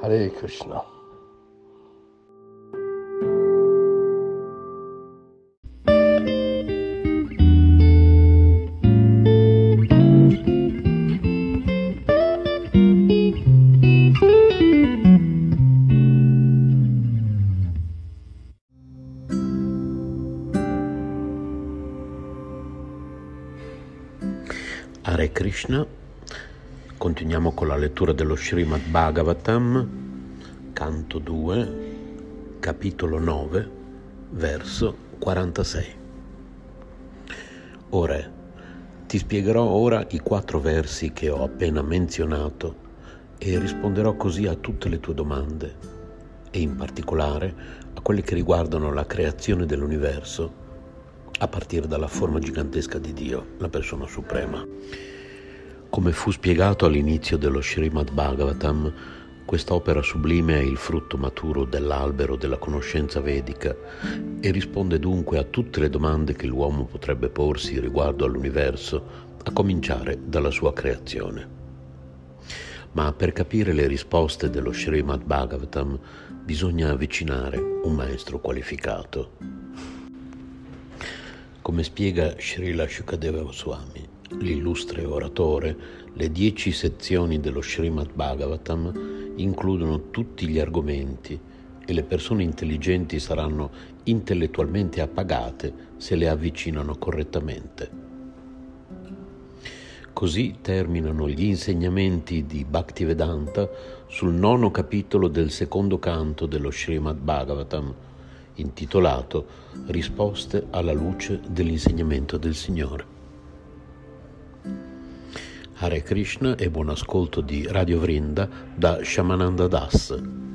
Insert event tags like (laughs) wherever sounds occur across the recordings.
Hare Krishna. Srimad Bhagavatam, canto 2, capitolo 9, verso 46. O Re, ti spiegherò ora i quattro versi che ho appena menzionato e risponderò così a tutte le tue domande e in particolare a quelle che riguardano la creazione dell'universo a partire dalla forma gigantesca di Dio, la persona suprema. Come fu spiegato all'inizio dello Srimad Bhagavatam, quest'opera sublime è il frutto maturo dell'albero della conoscenza vedica e risponde dunque a tutte le domande che l'uomo potrebbe porsi riguardo all'universo, a cominciare dalla sua creazione. Ma per capire le risposte dello Srimad Bhagavatam bisogna avvicinare un maestro qualificato. Come spiega Srila Shukadeva Goswami, l'illustre oratore, le dieci sezioni dello Srimad Bhagavatam includono tutti gli argomenti e le persone intelligenti saranno intellettualmente appagate se le avvicinano correttamente. Così terminano gli insegnamenti di Bhaktivedanta sul nono capitolo del secondo canto dello Srimad Bhagavatam, intitolato Risposte alla luce dell'insegnamento del Signore. Hare Krishna e buon ascolto di Radio Vrinda da Shamananda Das.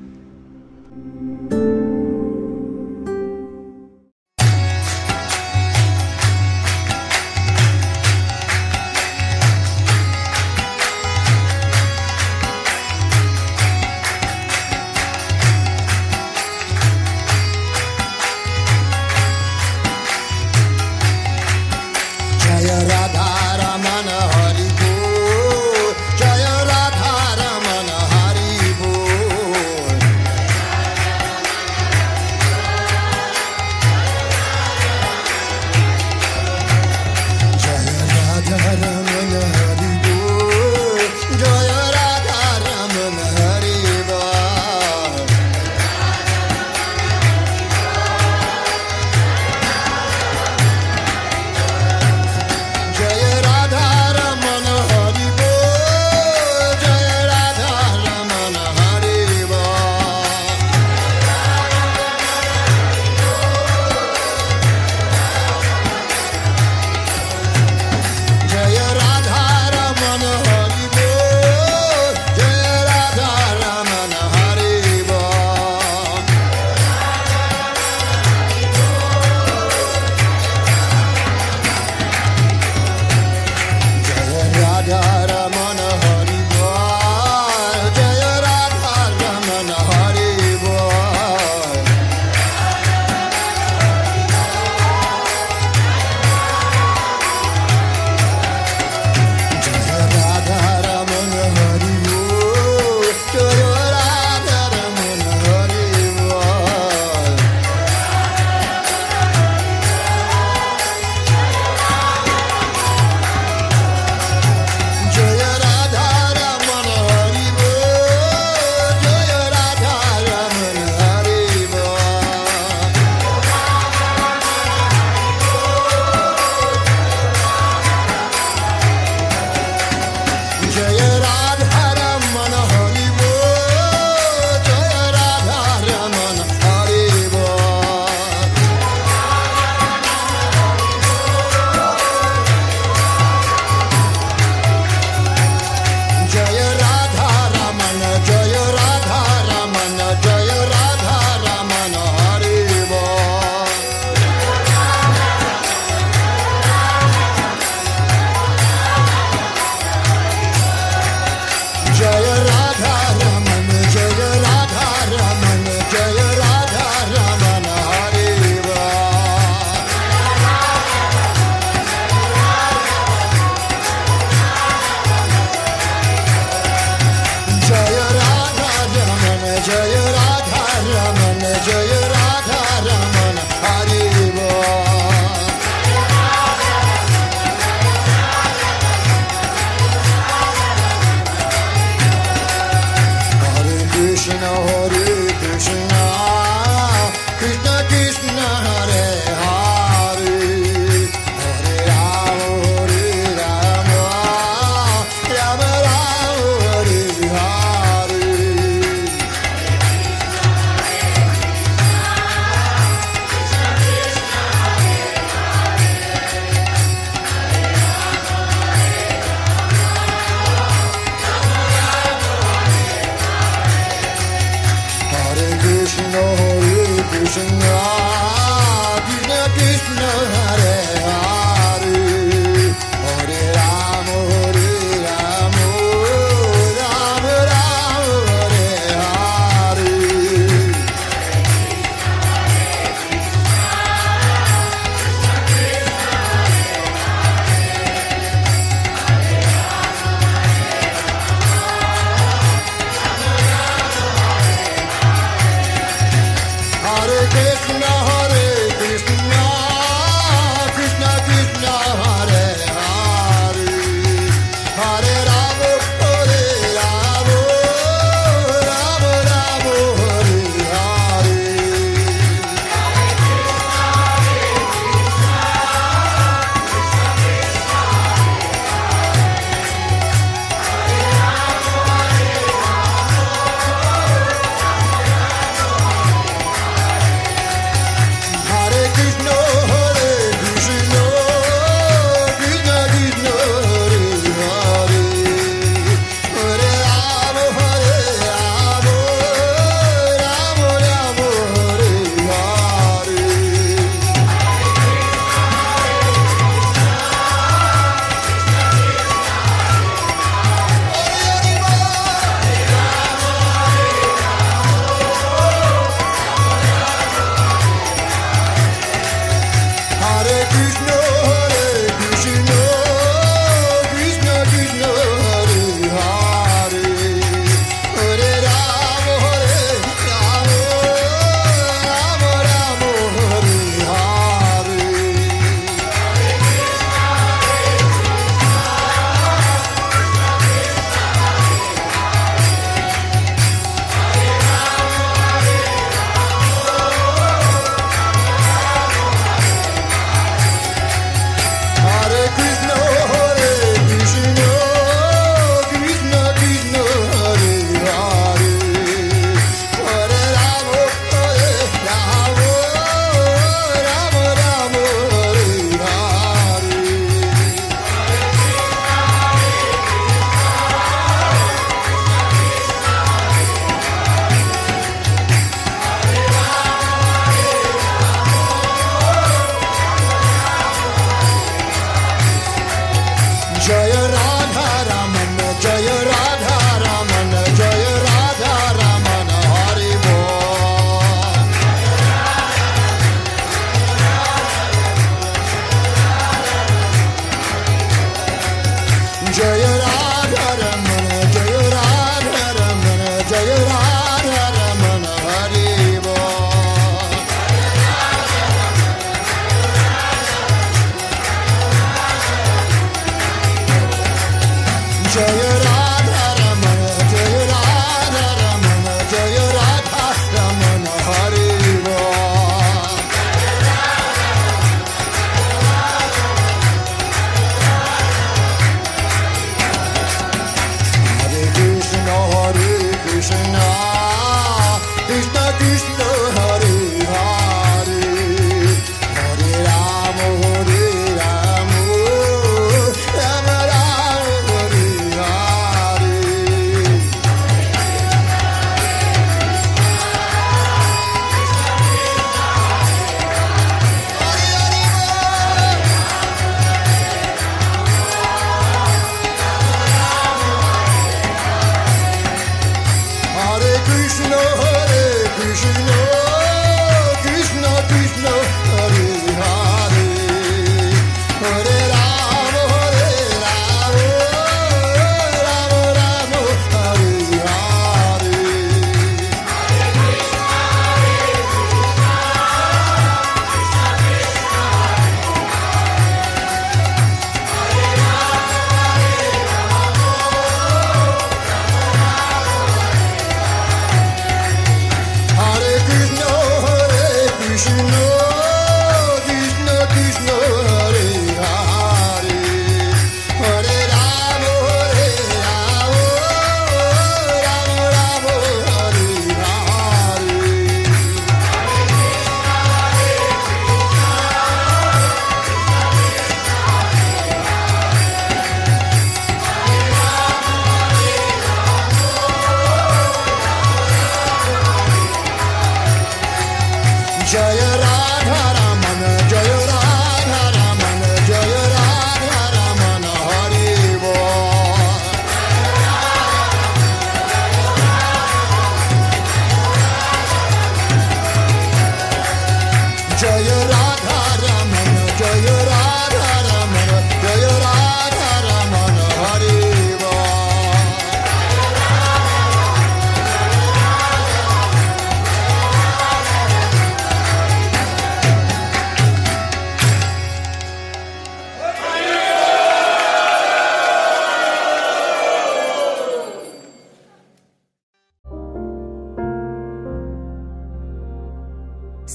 Hare Krishna.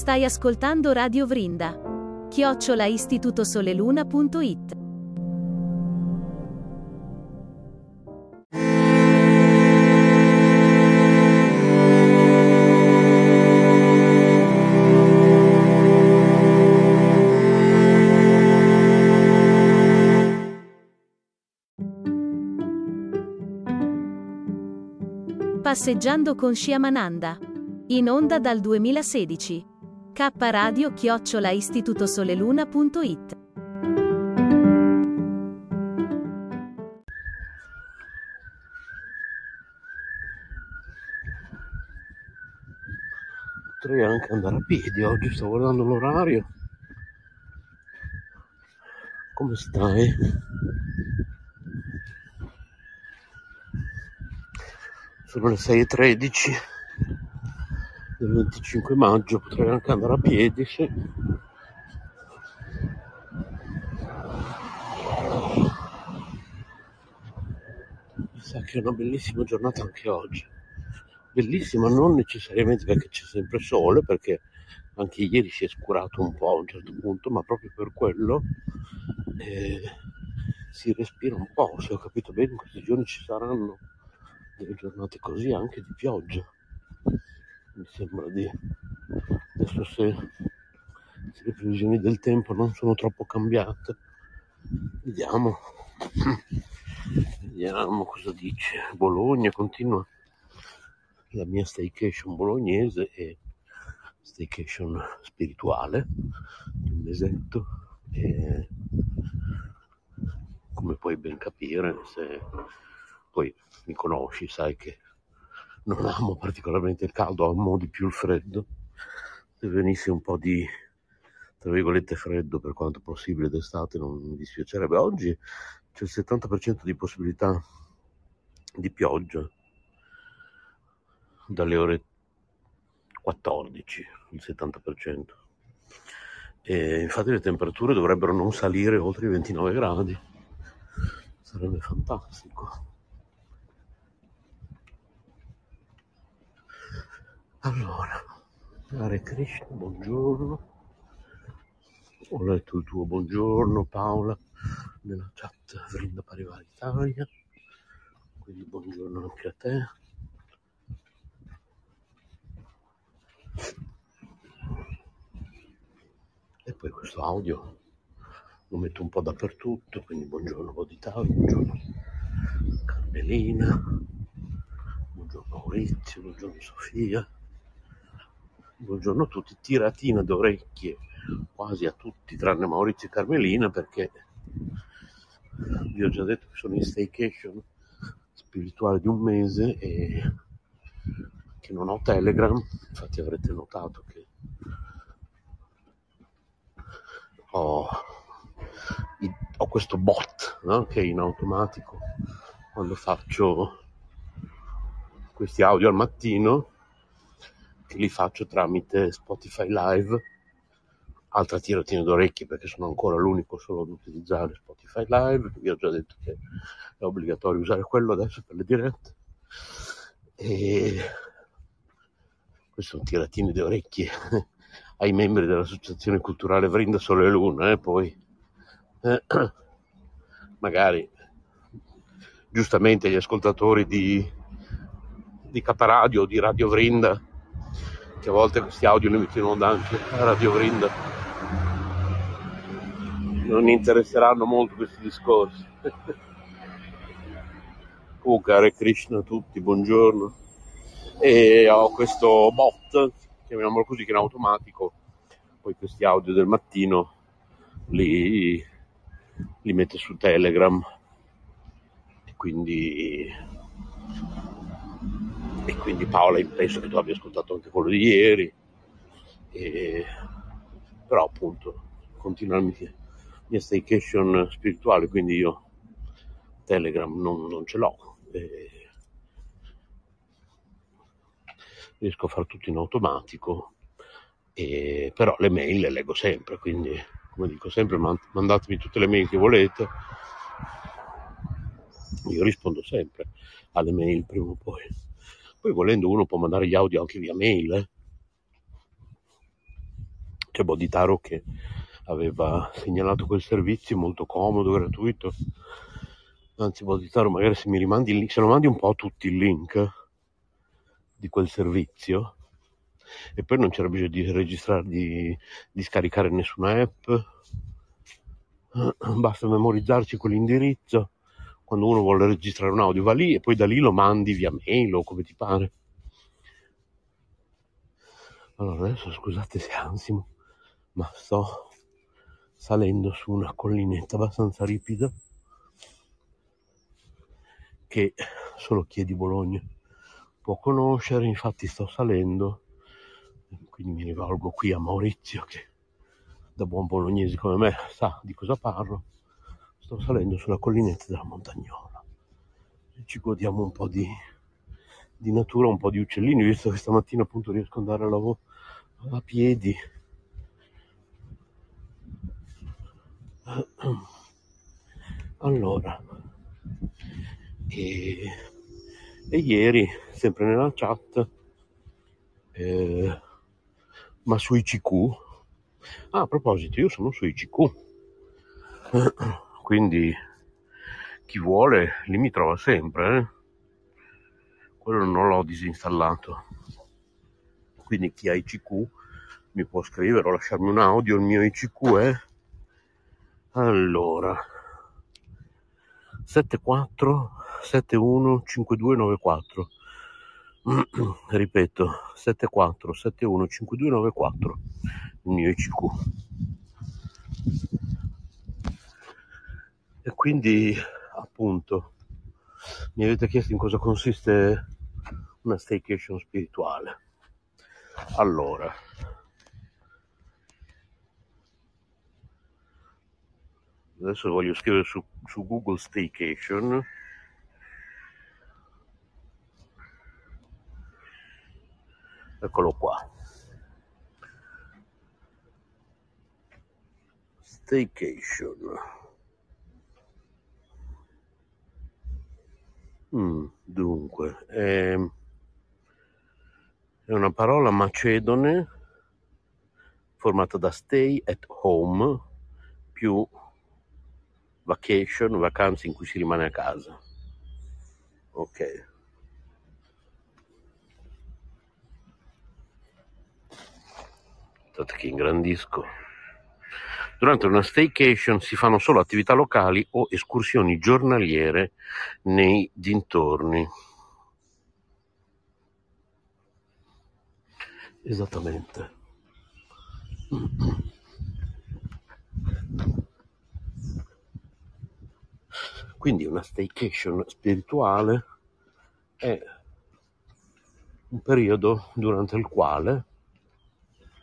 Stai ascoltando Radio Vrinda. Chiocciola istitutosoleluna.it Passeggiando con Sciamananda. In onda dal 2016. K Radio chiocciola istitutosoleluna.it Potrei anche andare a piedi oggi, sto guardando l'orario. Come stai? Sono le 6.13 del 25 maggio, potrei anche andare a piedi, sì. Mi sa che è una bellissima giornata anche oggi. Bellissima non necessariamente perché c'è sempre sole, perché anche ieri si è scurato un po' a un certo punto, ma proprio per quello eh, si respira un po'. Se ho capito bene, in questi giorni ci saranno delle giornate così anche di pioggia. Mi sembra di... Adesso se, se le previsioni del tempo non sono troppo cambiate, vediamo. (clears throat) Vediamo cosa dice. Bologna continua la mia staycation bolognese e staycation spirituale di un mesetto e come puoi ben capire se poi mi conosci sai che non amo particolarmente il caldo amo di più il freddo se venisse un po' di tra virgolette freddo per quanto possibile d'estate non mi dispiacerebbe oggi c'è il 70% di possibilità di pioggia dalle ore 14, il 70%. E infatti le temperature dovrebbero non salire oltre i 29 gradi. Sarebbe fantastico. Allora, Hare Krishna, buongiorno. Ho letto il tuo buongiorno Paola nella chat Vrinda Parivar Italia, quindi buongiorno anche a te. E poi questo audio lo metto un po' dappertutto, quindi buongiorno Bodhitavi, buongiorno Carmelina, buongiorno Maurizio, buongiorno Sofia, buongiorno a tutti, tiratina d'orecchie quasi a tutti tranne Maurizio e Carmelina perché vi ho già detto che sono in staycation spirituale di un mese e che non ho Telegram, infatti avrete notato che ho, ho questo bot no? che in automatico quando faccio questi audio al mattino che li faccio tramite Spotify Live. Altra tiratina d'orecchie perché sono ancora l'unico solo ad utilizzare Spotify Live. Vi ho già detto che è obbligatorio usare quello adesso per le dirette. E queste sono tiratine di orecchie (laughs) ai membri dell'associazione culturale Vrinda Sole e Luna e poi. Eh, (clears throat) magari giustamente gli ascoltatori di, di Caparadio o di Radio Vrinda che a volte questi audio li mettono in onda anche a Radio Vrinda. Non interesseranno molto questi discorsi. (laughs) Comunque Hare Krishna a tutti buongiorno. E ho questo bot chiamiamolo così che in automatico. Poi questi audio del mattino li, li mette su Telegram. E quindi e quindi Paola penso che tu abbia ascoltato anche quello di ieri. E, però appunto continua la mia, mia staycation spirituale quindi io Telegram non, non ce l'ho. E riesco a fare tutto in automatico. E, però le mail le leggo sempre quindi come dico sempre man- mandatemi tutte le mail che volete. Io rispondo sempre alle mail prima o poi poi volendo uno può mandare gli audio anche via mail eh. c'è Boditaro che aveva segnalato quel servizio molto comodo, gratuito. Anzi, Boditaro, magari se mi rimandi il link, se lo mandi un po' a tutti il link di quel servizio, e poi non c'era bisogno di registrare, di, di scaricare nessuna app, (clears throat) basta memorizzarci quell'indirizzo. Quando uno vuole registrare un audio va lì e poi da lì lo mandi via mail o come ti pare. Allora, adesso scusate se ansimo, ma sto salendo su una collinetta abbastanza ripida che solo chi è di Bologna può conoscere, infatti sto salendo, quindi mi rivolgo qui a Maurizio che da buon bolognese come me sa di cosa parlo, sto salendo sulla collinetta della Montagnola. Ci godiamo un po' di, di natura, un po' di uccellini, visto che stamattina appunto riesco ad andare a lavoro a piedi. Allora, e, e ieri, sempre nella chat, eh, ma su ICQ, ah, a proposito, io sono su ICQ, quindi chi vuole lì mi trova sempre, eh. quello non l'ho disinstallato, quindi chi ha ICQ mi può scrivere o lasciarmi un audio, il mio ICQ è allora 74 71 5294 ripeto 74 71 5294 il mio ICQ e quindi appunto mi avete chiesto in cosa consiste una staycation spirituale. Allora adesso voglio scrivere su, su Google Staycation. Eccolo qua. Staycation Mm, dunque, ehm, è una parola macedone formata da stay at home più vacation, vacanze in cui si rimane a casa. Ok. Aspettate che ingrandisco. Durante una staycation si fanno solo attività locali o escursioni giornaliere nei dintorni. Esattamente. Quindi una staycation spirituale è un periodo durante il quale,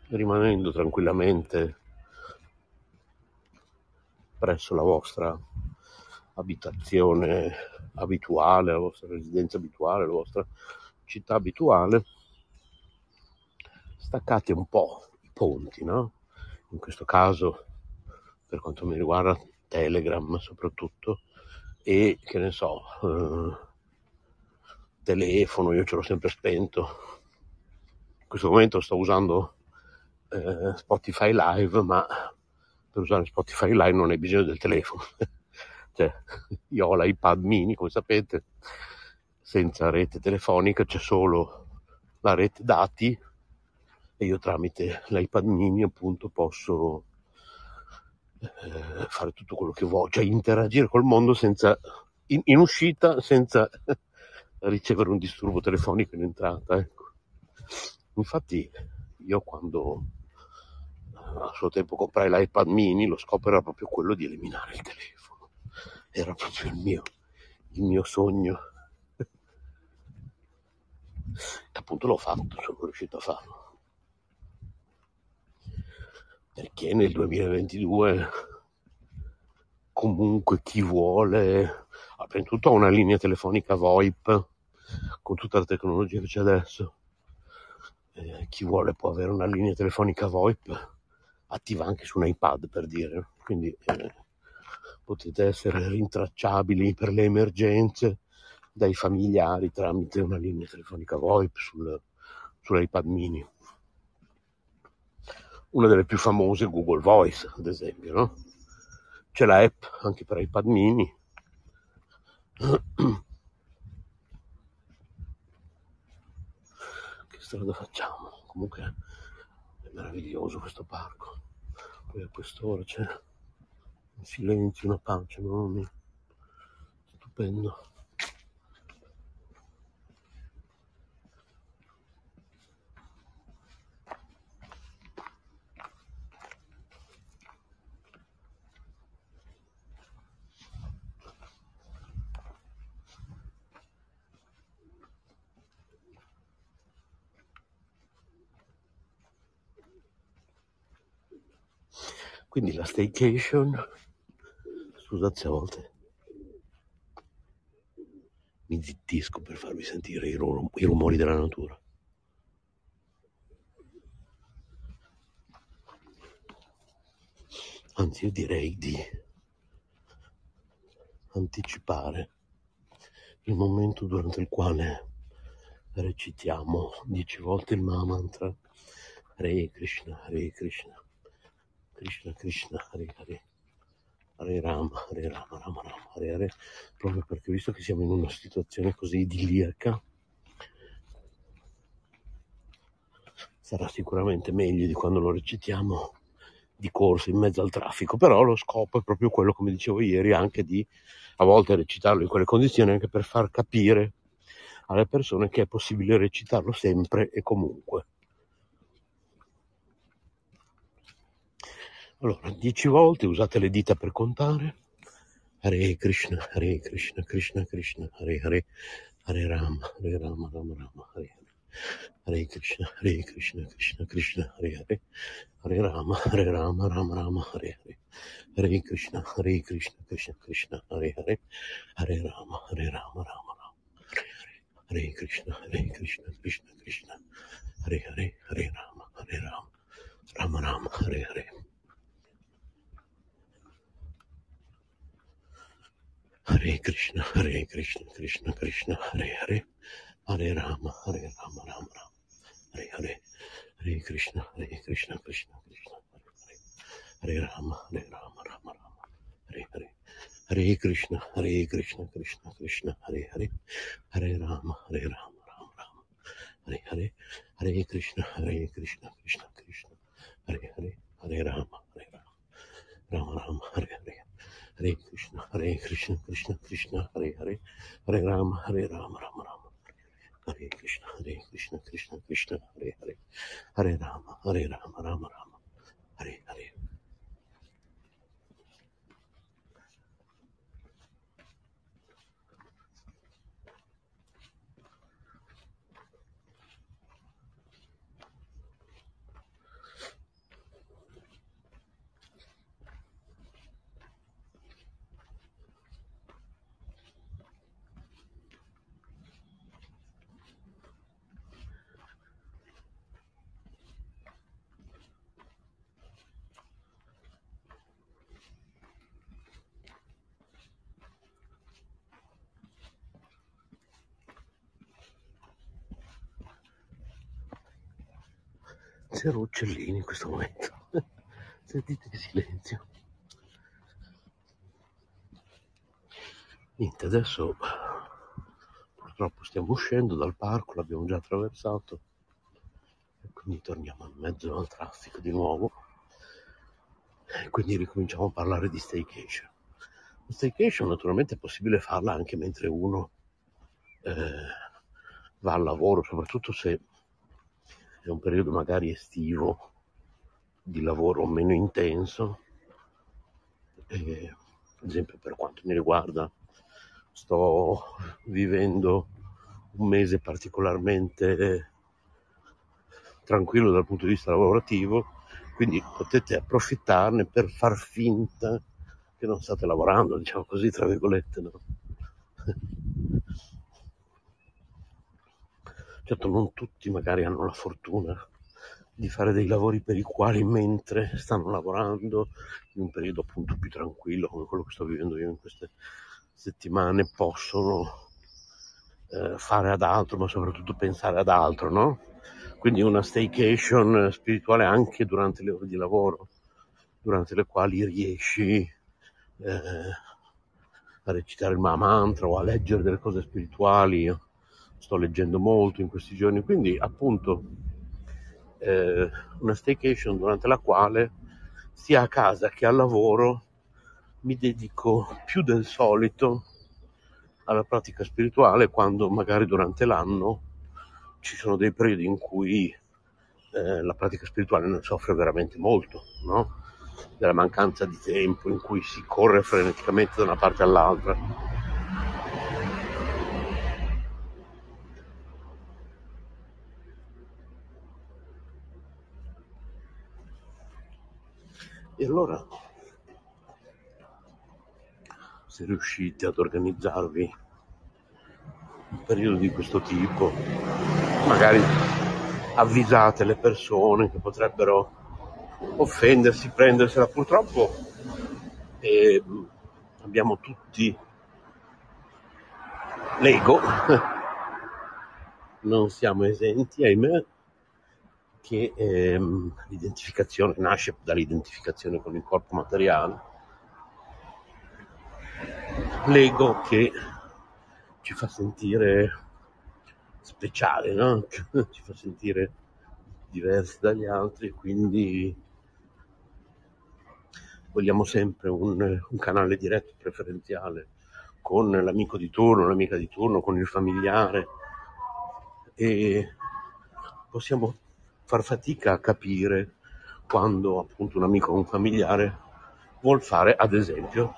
rimanendo tranquillamente presso la vostra abitazione abituale, la vostra residenza abituale, la vostra città abituale, staccate un po' i ponti, no? In questo caso, per quanto mi riguarda, Telegram soprattutto, e che ne so, eh, telefono, io ce l'ho sempre spento. In questo momento sto usando eh, Spotify Live, ma per usare Spotify Live non hai bisogno del telefono. (laughs) cioè, io ho l'iPad mini, come sapete, senza rete telefonica, c'è solo la rete dati e io tramite l'iPad mini appunto posso eh, fare tutto quello che voglio, cioè interagire col mondo senza, in, in uscita senza (laughs) ricevere un disturbo telefonico in entrata. Ecco. Infatti io quando a suo tempo comprai l'iPad mini lo scopo era proprio quello di eliminare il telefono, era proprio il mio, il mio sogno. Appunto l'ho fatto, sono riuscito a farlo perché nel 2022 comunque chi vuole, prima di tutto ha una linea telefonica VoIP con tutta la tecnologia che c'è adesso. Eh, chi vuole può avere una linea telefonica VoIP attiva anche su un iPad per dire, quindi eh, potete essere rintracciabili per le emergenze dai familiari tramite una linea telefonica VoIP sul, sull'iPad mini una delle più famose è Google Voice, ad esempio, no? C'è la app anche per iPad mini. (clears throat) Che strada facciamo? Comunque meraviglioso questo parco. Poi a quest'ora c'è un silenzio, una pace, mamma mia. Stupendo. Quindi la staycation, scusate a volte mi zittisco per farvi sentire i rumori della natura. Anzi, io direi di anticipare il momento durante il quale recitiamo dieci volte il Mahamantra Hare Krishna, Hare Krishna, Krishna Krishna, Hare Hare, Hare Rama, Hare Rama, Rama Rama, Hare Hare, proprio perché visto che siamo in una situazione così idilliaca, sarà sicuramente meglio di quando lo recitiamo di corsa in mezzo al traffico, però lo scopo è proprio quello, come dicevo ieri, anche di a volte recitarlo in quelle condizioni anche per far capire alle persone che è possibile recitarlo sempre e comunque. Allora, dieci volte usate le dita per contare. Hare Krishna, Hare Krishna, Krishna Krishna, Hare Hare, Hare Rama, Hare Rama, Rama Rama, Hare Hare. Hare Krishna, Hare Krishna, Krishna Krishna, Hare Hare, Hare Rama, Hare Rama, Rama Rama, Hare Hare. Hare Krishna, Hare Krishna, Krishna Krishna, Hare Hare, Hare Rama, Hare Rama, Rama Rama. Hare Krishna, Hare Krishna, Krishna Krishna, Hare Hare, Hare Rama, Hare Rama, Rama Rama, Hare Hare. Hare Krishna, Hare Krishna, Krishna Krishna, Hare Hare, Hare Rama, Hare Rama, Rama Rama, Hare Hare, Hare Krishna, Hare Krishna, Krishna Krishna, Hare Hare, Hare Rama, Hare Rama, Rama Rama, Hare Hare, Hare Krishna, Hare Krishna, Krishna Krishna, Hare Hare, Hare Rama, Hare Rama, Rama Rama, Hare Hare, Hare Krishna, Hare Krishna, Krishna Krishna, Hare Hare, Hare Rama, Hare Rama, Rama Rama, Hare Hare. Hare Krishna, Hare Krishna, Krishna Krishna, Hare Hare, Hare Rama, Hare Rama, Rama Rama, Hare Krishna, Hare Krishna, Krishna Krishna, Hare Hare, Hare Rama, Hare Rama, Rama Rama, Hare Hare. Zero uccellini in questo momento. (laughs) Sentite che silenzio. Niente, adesso purtroppo stiamo uscendo dal parco, l'abbiamo già attraversato e quindi torniamo in mezzo al traffico di nuovo e quindi ricominciamo a parlare di staycation. La staycation naturalmente è possibile farla anche mentre uno eh, va al lavoro, soprattutto se è un periodo magari estivo di lavoro meno intenso. E, ad esempio per quanto mi riguarda sto vivendo un mese particolarmente tranquillo dal punto di vista lavorativo, quindi potete approfittarne per far finta che non state lavorando, diciamo così, tra virgolette. No? Certo, non tutti magari hanno la fortuna di fare dei lavori per i quali mentre stanno lavorando, in un periodo appunto più tranquillo come quello che sto vivendo io in queste settimane, possono eh, fare ad altro, ma soprattutto pensare ad altro, no? Quindi una staycation spirituale anche durante le ore di lavoro, durante le quali riesci eh, a recitare il Mahamantra o a leggere delle cose spirituali. Sto leggendo molto in questi giorni, quindi appunto eh, una staycation durante la quale sia a casa che al lavoro mi dedico più del solito alla pratica spirituale quando magari durante l'anno ci sono dei periodi in cui eh, la pratica spirituale ne soffre veramente molto, no? Della mancanza di tempo in cui si corre freneticamente da una parte all'altra. E allora, se riuscite ad organizzarvi un periodo di questo tipo, magari avvisate le persone che potrebbero offendersi, prendersela. Purtroppo eh, abbiamo tutti l'ego, (laughs) non siamo esenti, ahimè, che ehm, l'identificazione nasce dall'identificazione con il corpo materiale, l'ego che ci fa sentire speciale, no? (laughs) ci fa sentire diversi dagli altri, quindi vogliamo sempre un, un canale diretto preferenziale con l'amico di turno, l'amica di turno, con il familiare e possiamo far fatica a capire quando appunto un amico o un familiare vuol fare, ad esempio,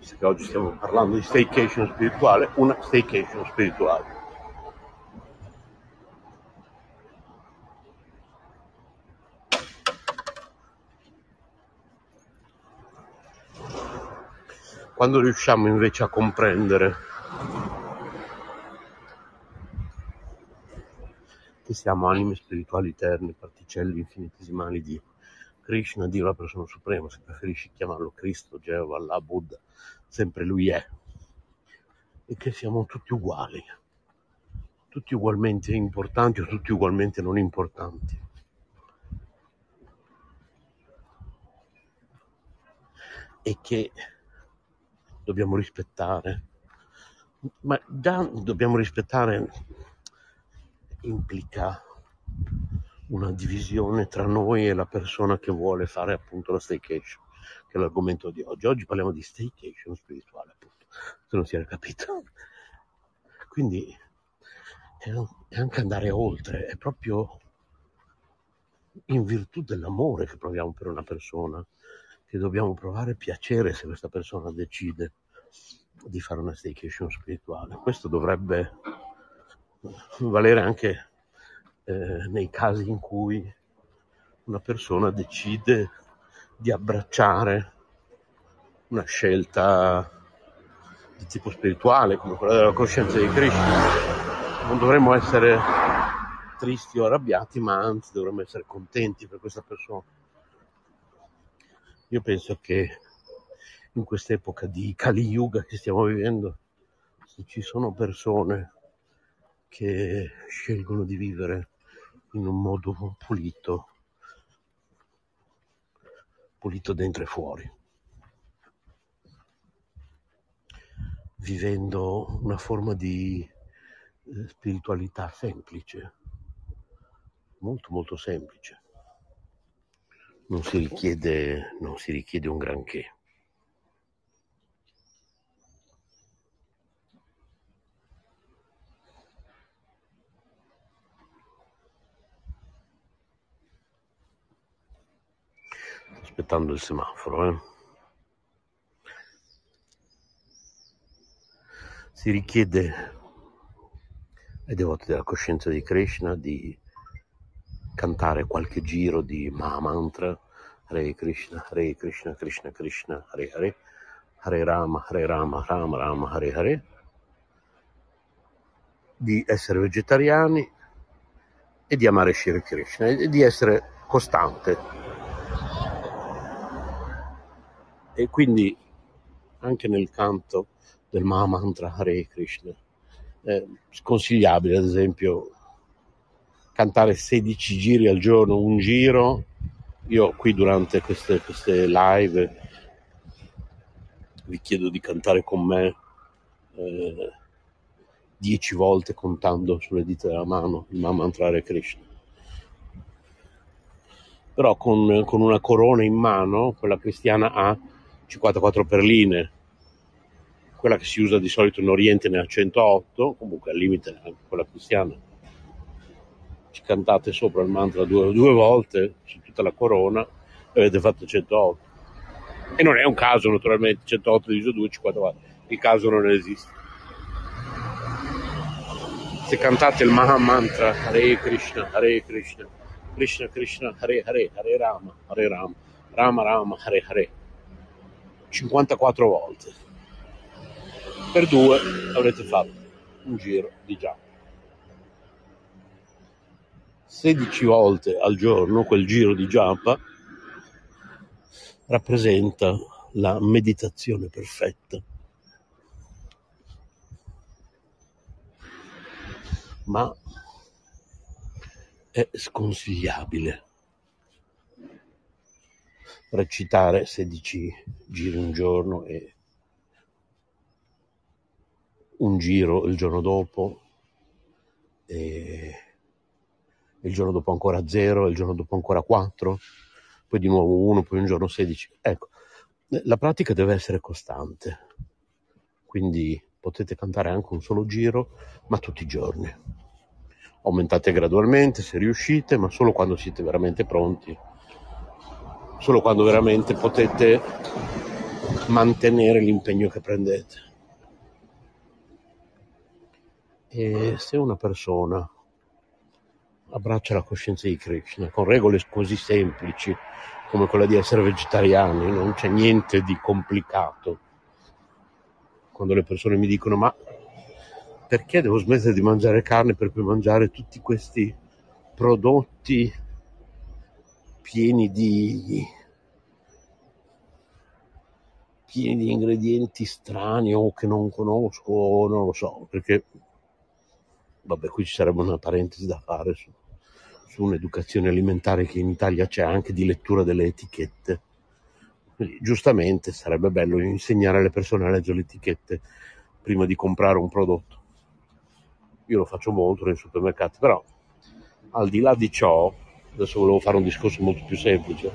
visto che oggi stiamo parlando di staycation spirituale, una staycation spirituale. Quando riusciamo invece a comprendere che siamo anime spirituali eterne, particelle infinitesimali di Krishna, Dio la persona suprema, se preferisci chiamarlo Cristo, Geova, Allah, Buddha, sempre lui è. e che siamo tutti uguali, tutti ugualmente importanti o tutti ugualmente non importanti. E che dobbiamo rispettare, ma già dobbiamo rispettare implica una divisione tra noi e la persona che vuole fare appunto la staycation, che è l'argomento di oggi. Oggi parliamo di staycation spirituale, appunto, se non si era capito. Quindi è, anche andare oltre, è proprio in virtù dell'amore che proviamo per una persona, che dobbiamo provare piacere se questa persona decide di fare una staycation spirituale. Questo dovrebbe valere anche eh, nei casi in cui una persona decide di abbracciare una scelta di tipo spirituale come quella della coscienza di Krishna. Non dovremmo essere tristi o arrabbiati, ma anzi dovremmo essere contenti per questa persona. Io penso che in quest'epoca di Kali Yuga che stiamo vivendo, se ci sono persone che scelgono di vivere in un modo pulito, pulito dentro e fuori, vivendo una forma di eh, spiritualità semplice, molto molto semplice. Non si richiede, non si richiede un granché. Aspettando il semaforo. Eh. Si richiede ai devoti della coscienza di Krishna di cantare qualche giro di Mahamantra, Hare Krishna, Hare Krishna, Krishna Krishna, Hare Hare, Hare Rama, Hare Rama, Rama Rama, Hare Hare, di essere vegetariani e di amare Shri Krishna e di essere costante e quindi anche nel canto del Mahamantra Hare Krishna è sconsigliabile ad esempio cantare 16 giri al giorno un giro. Io qui durante queste, queste live vi chiedo di cantare con me eh, 10 volte contando sulle dita della mano il Mahamantra Hare Krishna. Però con, con una corona in mano quella cristiana ha 54 perline, quella che si usa di solito in Oriente ne ha 108, comunque al limite anche quella cristiana. Ci cantate sopra il mantra due, due volte su tutta la corona e avete fatto 108. E non è un caso naturalmente, 108 diviso 2, 54. Il caso non esiste. Se cantate il Maha Mantra Hare Krishna, Hare Krishna, Krishna Krishna, Hare Hare, Hare Rama, Hare Rama, Rama Rama, Hare Hare, 54 volte. Per due avrete fatto un giro di già. 16 volte al giorno quel giro di giampa rappresenta la meditazione perfetta. Ma è sconsigliabile recitare 16 giri un giorno e un giro il giorno dopo e il giorno dopo ancora 0, il giorno dopo ancora 4, poi di nuovo 1, poi un giorno 16. Ecco, la pratica deve essere costante, quindi potete cantare anche un solo giro, ma tutti i giorni. Aumentate gradualmente se riuscite, ma solo quando siete veramente pronti solo quando veramente potete mantenere l'impegno che prendete. E se una persona abbraccia la coscienza di Krishna con regole così semplici come quella di essere vegetariani, non c'è niente di complicato. Quando le persone mi dicono ma perché devo smettere di mangiare carne per poi mangiare tutti questi prodotti pieni di pieni di ingredienti strani o che non conosco, o non lo so, perché vabbè, qui ci sarebbe una parentesi da fare su, su un'educazione alimentare che in Italia c'è anche di lettura delle etichette. Quindi, giustamente sarebbe bello insegnare alle persone a leggere le etichette prima di comprare un prodotto. Io lo faccio molto nei supermercati, però al di là di ciò, adesso volevo fare un discorso molto più semplice.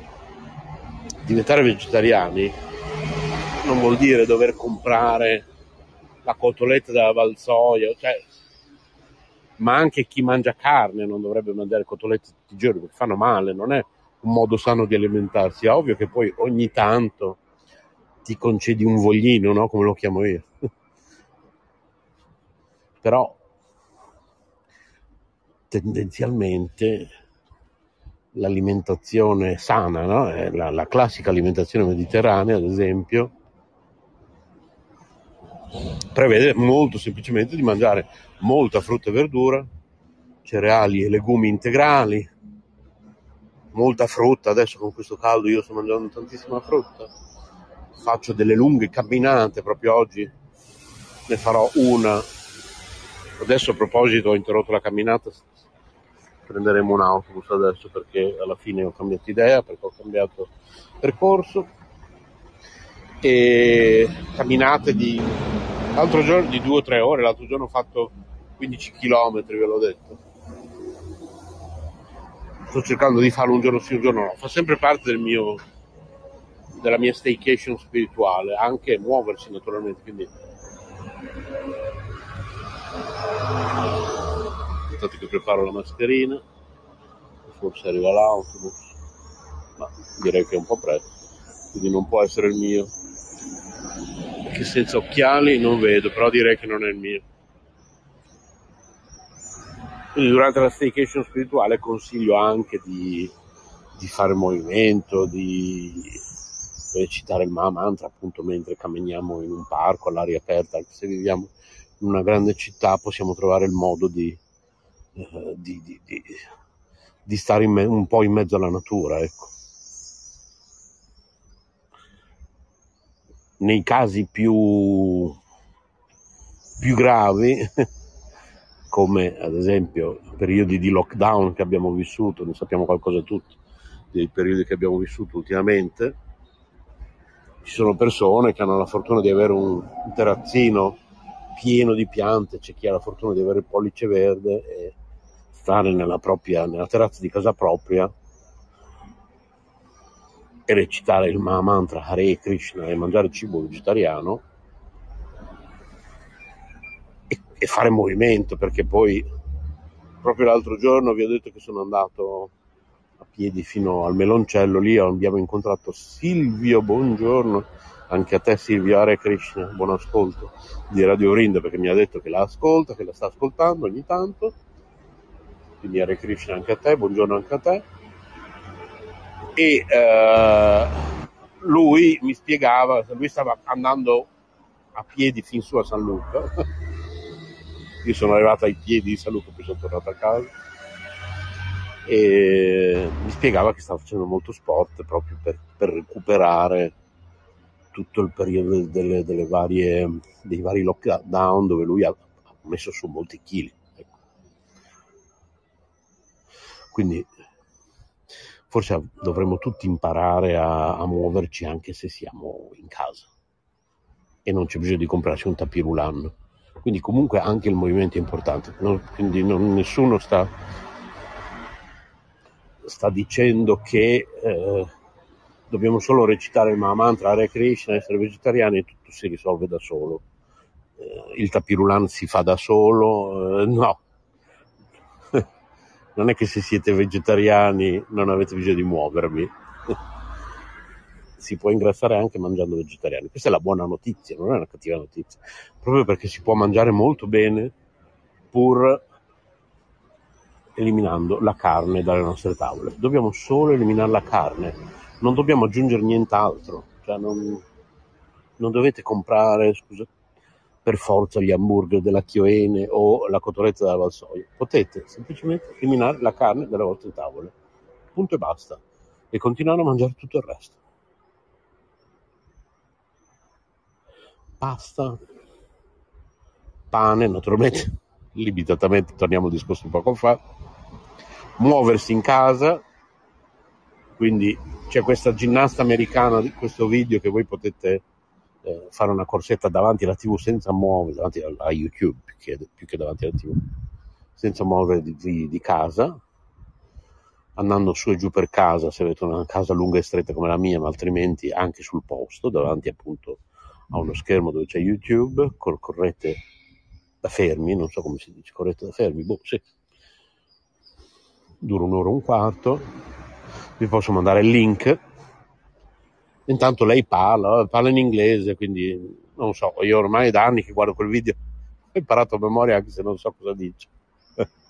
Diventare vegetariani non vuol dire dover comprare la cotoletta della Valsoia, cioè, ma anche chi mangia carne non dovrebbe mangiare cotolette tutti i giorni perché fanno male, non è un modo sano di alimentarsi. È ovvio che poi ogni tanto ti concedi un voglino, no? Come lo chiamo io. (laughs) Però tendenzialmente l'alimentazione sana, no? La, la classica alimentazione mediterranea, ad esempio, prevede molto semplicemente di mangiare molta frutta e verdura, cereali e legumi integrali, molta frutta, adesso con questo caldo io sto mangiando tantissima frutta, faccio delle lunghe camminate, proprio oggi ne farò una. Adesso a proposito ho interrotto la camminata, prenderemo un autobus adesso perché alla fine ho cambiato idea, perché ho cambiato percorso e camminate di l'altro giorno di due o tre ore, l'altro giorno ho fatto 15 km, ve l'ho detto. Sto cercando di farlo un giorno sì, un giorno no, fa sempre parte del mio, della mia staycation spirituale, anche muoversi naturalmente, quindi aspettate che preparo la mascherina, forse arriva l'autobus, ma direi che è un po' presto, quindi non può essere il mio che senza occhiali non vedo, però direi che non è il mio. Quindi durante la staycation spirituale consiglio anche di, di fare movimento, di recitare il Maha Mantra appunto mentre camminiamo in un parco all'aria aperta, anche se viviamo in una grande città possiamo trovare il modo di, eh, di, di, di stare me- un po' in mezzo alla natura, ecco. nei casi più, più gravi, (laughs) come ad esempio periodi di lockdown che abbiamo vissuto, ne sappiamo qualcosa tutti, dei periodi che abbiamo vissuto ultimamente, ci sono persone che hanno la fortuna di avere un terrazzino pieno di piante, c'è chi ha la fortuna di avere il pollice verde e stare nella, propria, nella terrazza di casa propria e recitare il Maha Mantra Hare Krishna e mangiare cibo vegetariano e, e fare movimento perché poi proprio l'altro giorno vi ho detto che sono andato a piedi fino al meloncello lì abbiamo incontrato Silvio buongiorno anche a te Silvio Hare Krishna buon ascolto di Radio Vrinda perché mi ha detto che la ascolta che la sta ascoltando ogni tanto quindi Hare Krishna anche a te buongiorno anche a te. E eh, lui mi spiegava, lui stava andando a piedi fin su a San Luca, (laughs) io sono arrivato ai piedi di San Luca, poi sono tornato a casa. E mi spiegava che stava facendo molto sport proprio per, per recuperare tutto il periodo delle, delle varie, dei vari lockdown dove lui ha, messo su molti chili. Ecco. Quindi forse dovremmo tutti imparare a, a, muoverci anche se siamo in casa e non c'è bisogno di comprarci un tapirulano. Quindi comunque anche il movimento è importante, non, quindi non, nessuno sta, sta, dicendo che eh, dobbiamo solo recitare il Mahamantra, Hare Krishna, essere vegetariani e tutto si risolve da solo. Eh, il tapirulan si fa da solo, eh, no, non è che se siete vegetariani non avete bisogno di muovervi. si può ingrassare anche mangiando vegetariani. Questa è la buona notizia, non è una cattiva notizia. Proprio perché si può mangiare molto bene pur eliminando la carne dalle nostre tavole. Dobbiamo solo eliminare la carne, non dobbiamo aggiungere nient'altro. Cioè non, non dovete comprare, scusate, per forza gli hamburger della Chioene o la cotoletta della Valsoia. Potete semplicemente eliminare la carne dalle vostre tavole. Punto e basta. E continuare a mangiare tutto il resto. pasta, pane, naturalmente, (laughs) limitatamente, torniamo al discorso di poco fa, muoversi in casa, quindi c'è questa ginnasta americana di questo video che voi potete eh, fare una corsetta davanti alla tv senza muovere, davanti a, a YouTube più che, più che davanti alla tv, senza muovere di, di, di casa, andando su e giù per casa, se avete una casa lunga e stretta come la mia, ma altrimenti anche sul posto, davanti appunto a uno schermo dove c'è YouTube, cor- correte da fermi, non so come si dice, correte da fermi, boh, sì. Dura un'ora e un quarto, vi posso mandare il link. Intanto lei parla, parla in inglese, quindi non so, io ormai da anni che guardo quel video (laughs) ho imparato a memoria anche se non so cosa dice. (laughs)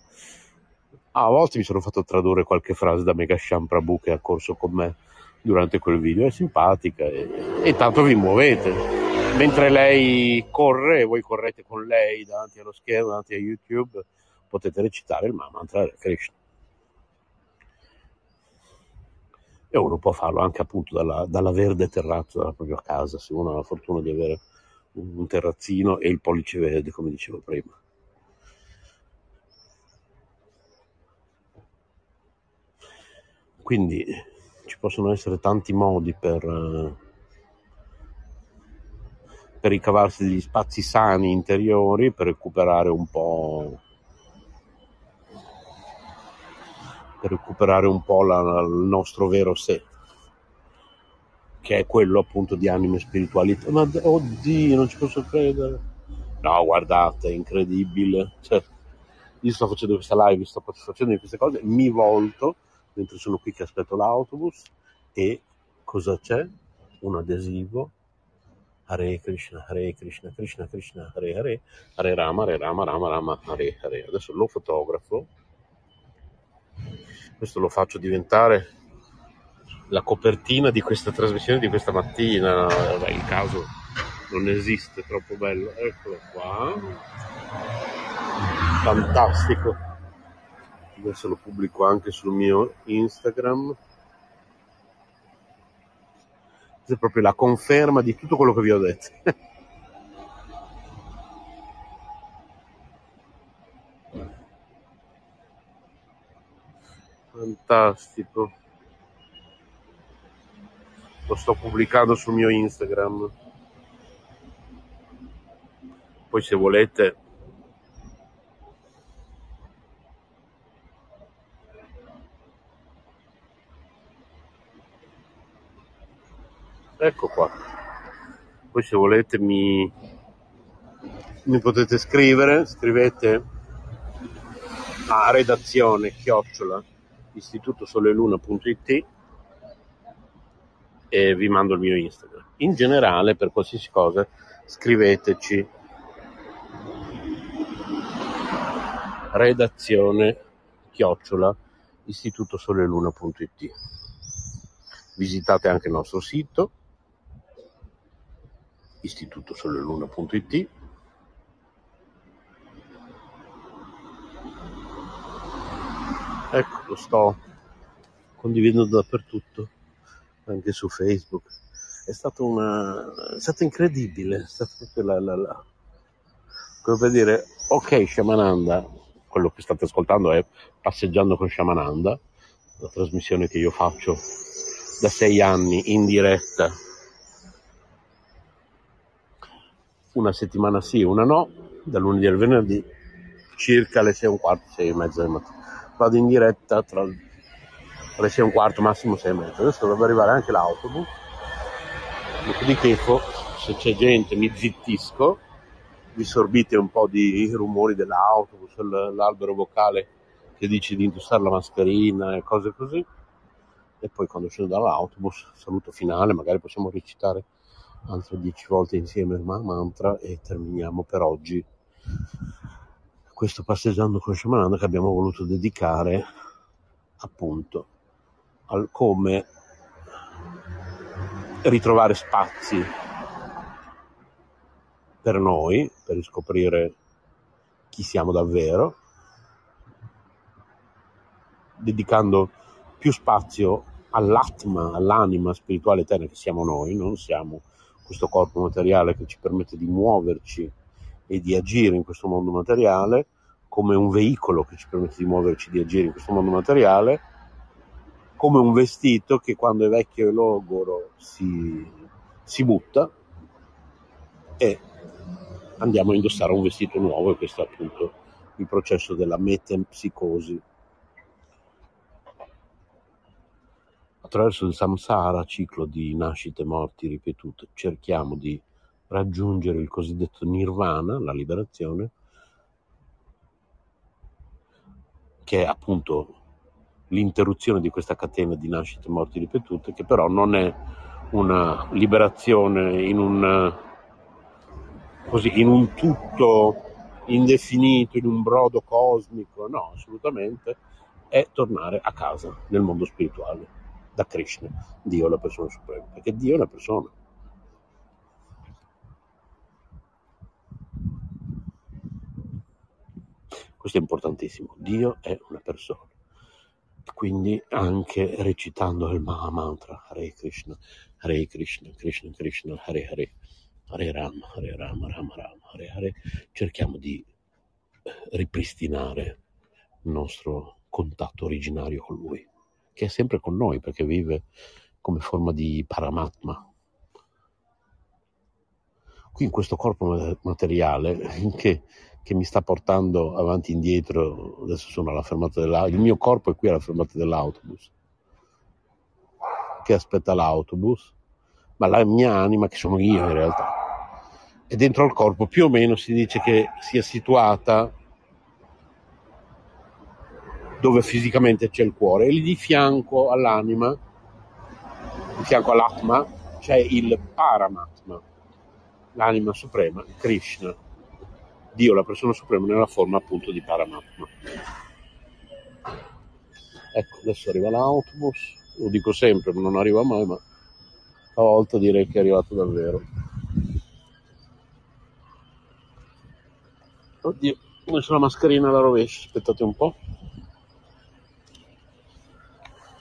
Ah, a volte mi sono fatto tradurre qualche frase da Megasham Prabhu che ha corso con me durante quel video, è simpatica e, e tanto vi muovete. Mentre lei corre, voi correte con lei davanti allo schermo, davanti a YouTube, potete recitare il mantra Hare Krishna. E uno può farlo anche appunto dalla, dalla verde terrazza della propria casa, se uno ha la fortuna di avere un, terrazzino e il pollice verde, come dicevo prima. Quindi ci possono essere tanti modi per, eh, per ricavarsi degli spazi sani interiori, per recuperare un po', per recuperare un po' la- il nostro vero sé, che è quello appunto di anime spiritualità. Ma oddio, non ci posso credere. No, guardate, è incredibile. Cioè, io sto facendo questa live, sto facendo queste cose, mi volto mentre sono qui che aspetto l'autobus e cosa c'è? Un adesivo Hare Krishna, Hare Krishna, Krishna Krishna, Hare Hare, Hare Rama, Hare Rama, Rama Rama, Hare Hare. Adesso lo fotografo, questo lo faccio diventare la copertina di questa trasmissione di questa mattina. Vabbè, il caso non esiste, troppo bello. Eccolo qua. Fantastico. Adesso lo pubblico anche sul mio Instagram. Questa è proprio la conferma di tutto quello che vi ho detto. (laughs) Fantastico. Lo sto pubblicando sul mio Instagram. Poi se volete Ecco qua. Poi se volete mi, mi potete scrivere, scrivete a redazione chiocciola istitutosoleluna.it e vi mando il mio Instagram. In generale, per qualsiasi cosa, scriveteci redazione chiocciola istitutosoleluna.it. Visitate anche il nostro sito istitutosoleluna.it ecco lo sto condividendo dappertutto anche su facebook è stato una è stato incredibile è proprio la, la, la- come per dire ok Shamananda quello che state ascoltando è passeggiando con Shamananda la trasmissione che io faccio da sei anni in diretta una settimana sì, una no, da lunedì al venerdì, circa alle 6 e un quarto, 6 e mezza del mattino. Vado in diretta tra le 6 e un quarto, massimo 6 e mezza. Adesso dovrebbe arrivare anche l'autobus. Dopodiché, se c'è gente, mi zittisco, vi sorbite un po' di rumori dell'autobus, l'albero vocale che dice di indossare la mascherina e cose così. E poi quando scendo dall'autobus, saluto finale, magari possiamo recitare altre 10 volte insieme il ma- mantra e terminiamo per oggi questo passeggiando con Shamananda che abbiamo voluto dedicare appunto al come ritrovare spazi per noi, per riscoprire chi siamo davvero, dedicando più spazio all'atma, all'anima spirituale eterna che siamo noi, non siamo questo corpo materiale che ci permette di muoverci e di agire in questo mondo materiale, come un veicolo che ci permette di muoverci di agire in questo mondo materiale, come un vestito che quando è vecchio e logoro si, si butta e andiamo a indossare un vestito nuovo e questo è appunto il processo della metempsicosi. Attraverso il samsara, ciclo di nascite e morti ripetute, cerchiamo di raggiungere il cosiddetto nirvana, la liberazione, che è appunto l'interruzione di questa catena di nascite e morti ripetute, che però non è una liberazione in un, così, in un tutto indefinito, in un brodo cosmico, no, assolutamente, è tornare a casa nel mondo spirituale, da Krishna, Dio la persona suprema, perché Dio è una persona. Questo è importantissimo, Dio è una persona. Quindi anche recitando il Maha Mantra, Hare Krishna, Hare Krishna, Krishna Krishna, Hare Hare, Hare Ram, Hare Ram, Ram Ram, Hare Hare, cerchiamo di eh, ripristinare il nostro contatto originario con Lui, che è sempre con noi perché vive come forma di Paramatma. Qui in questo corpo materiale (laughs) che che mi sta portando avanti e indietro. Adesso sono alla fermata dell'autobus. Il mio corpo è qui alla fermata dell'autobus, che aspetta l'autobus, ma la mia anima, che sono io in realtà, è dentro al corpo. Più o meno si dice che sia situata dove fisicamente c'è il cuore, e lì di fianco all'anima, di fianco all'atma, c'è il Paramatma, l'anima suprema, Krishna Dio, la persona suprema, nella forma appunto di Paramatma. Ecco, adesso arriva l'autobus, lo dico sempre, non arriva mai, ma a volte direi che è arrivato davvero. Oddio, ho messo la mascherina alla rovescia, aspettate un po'.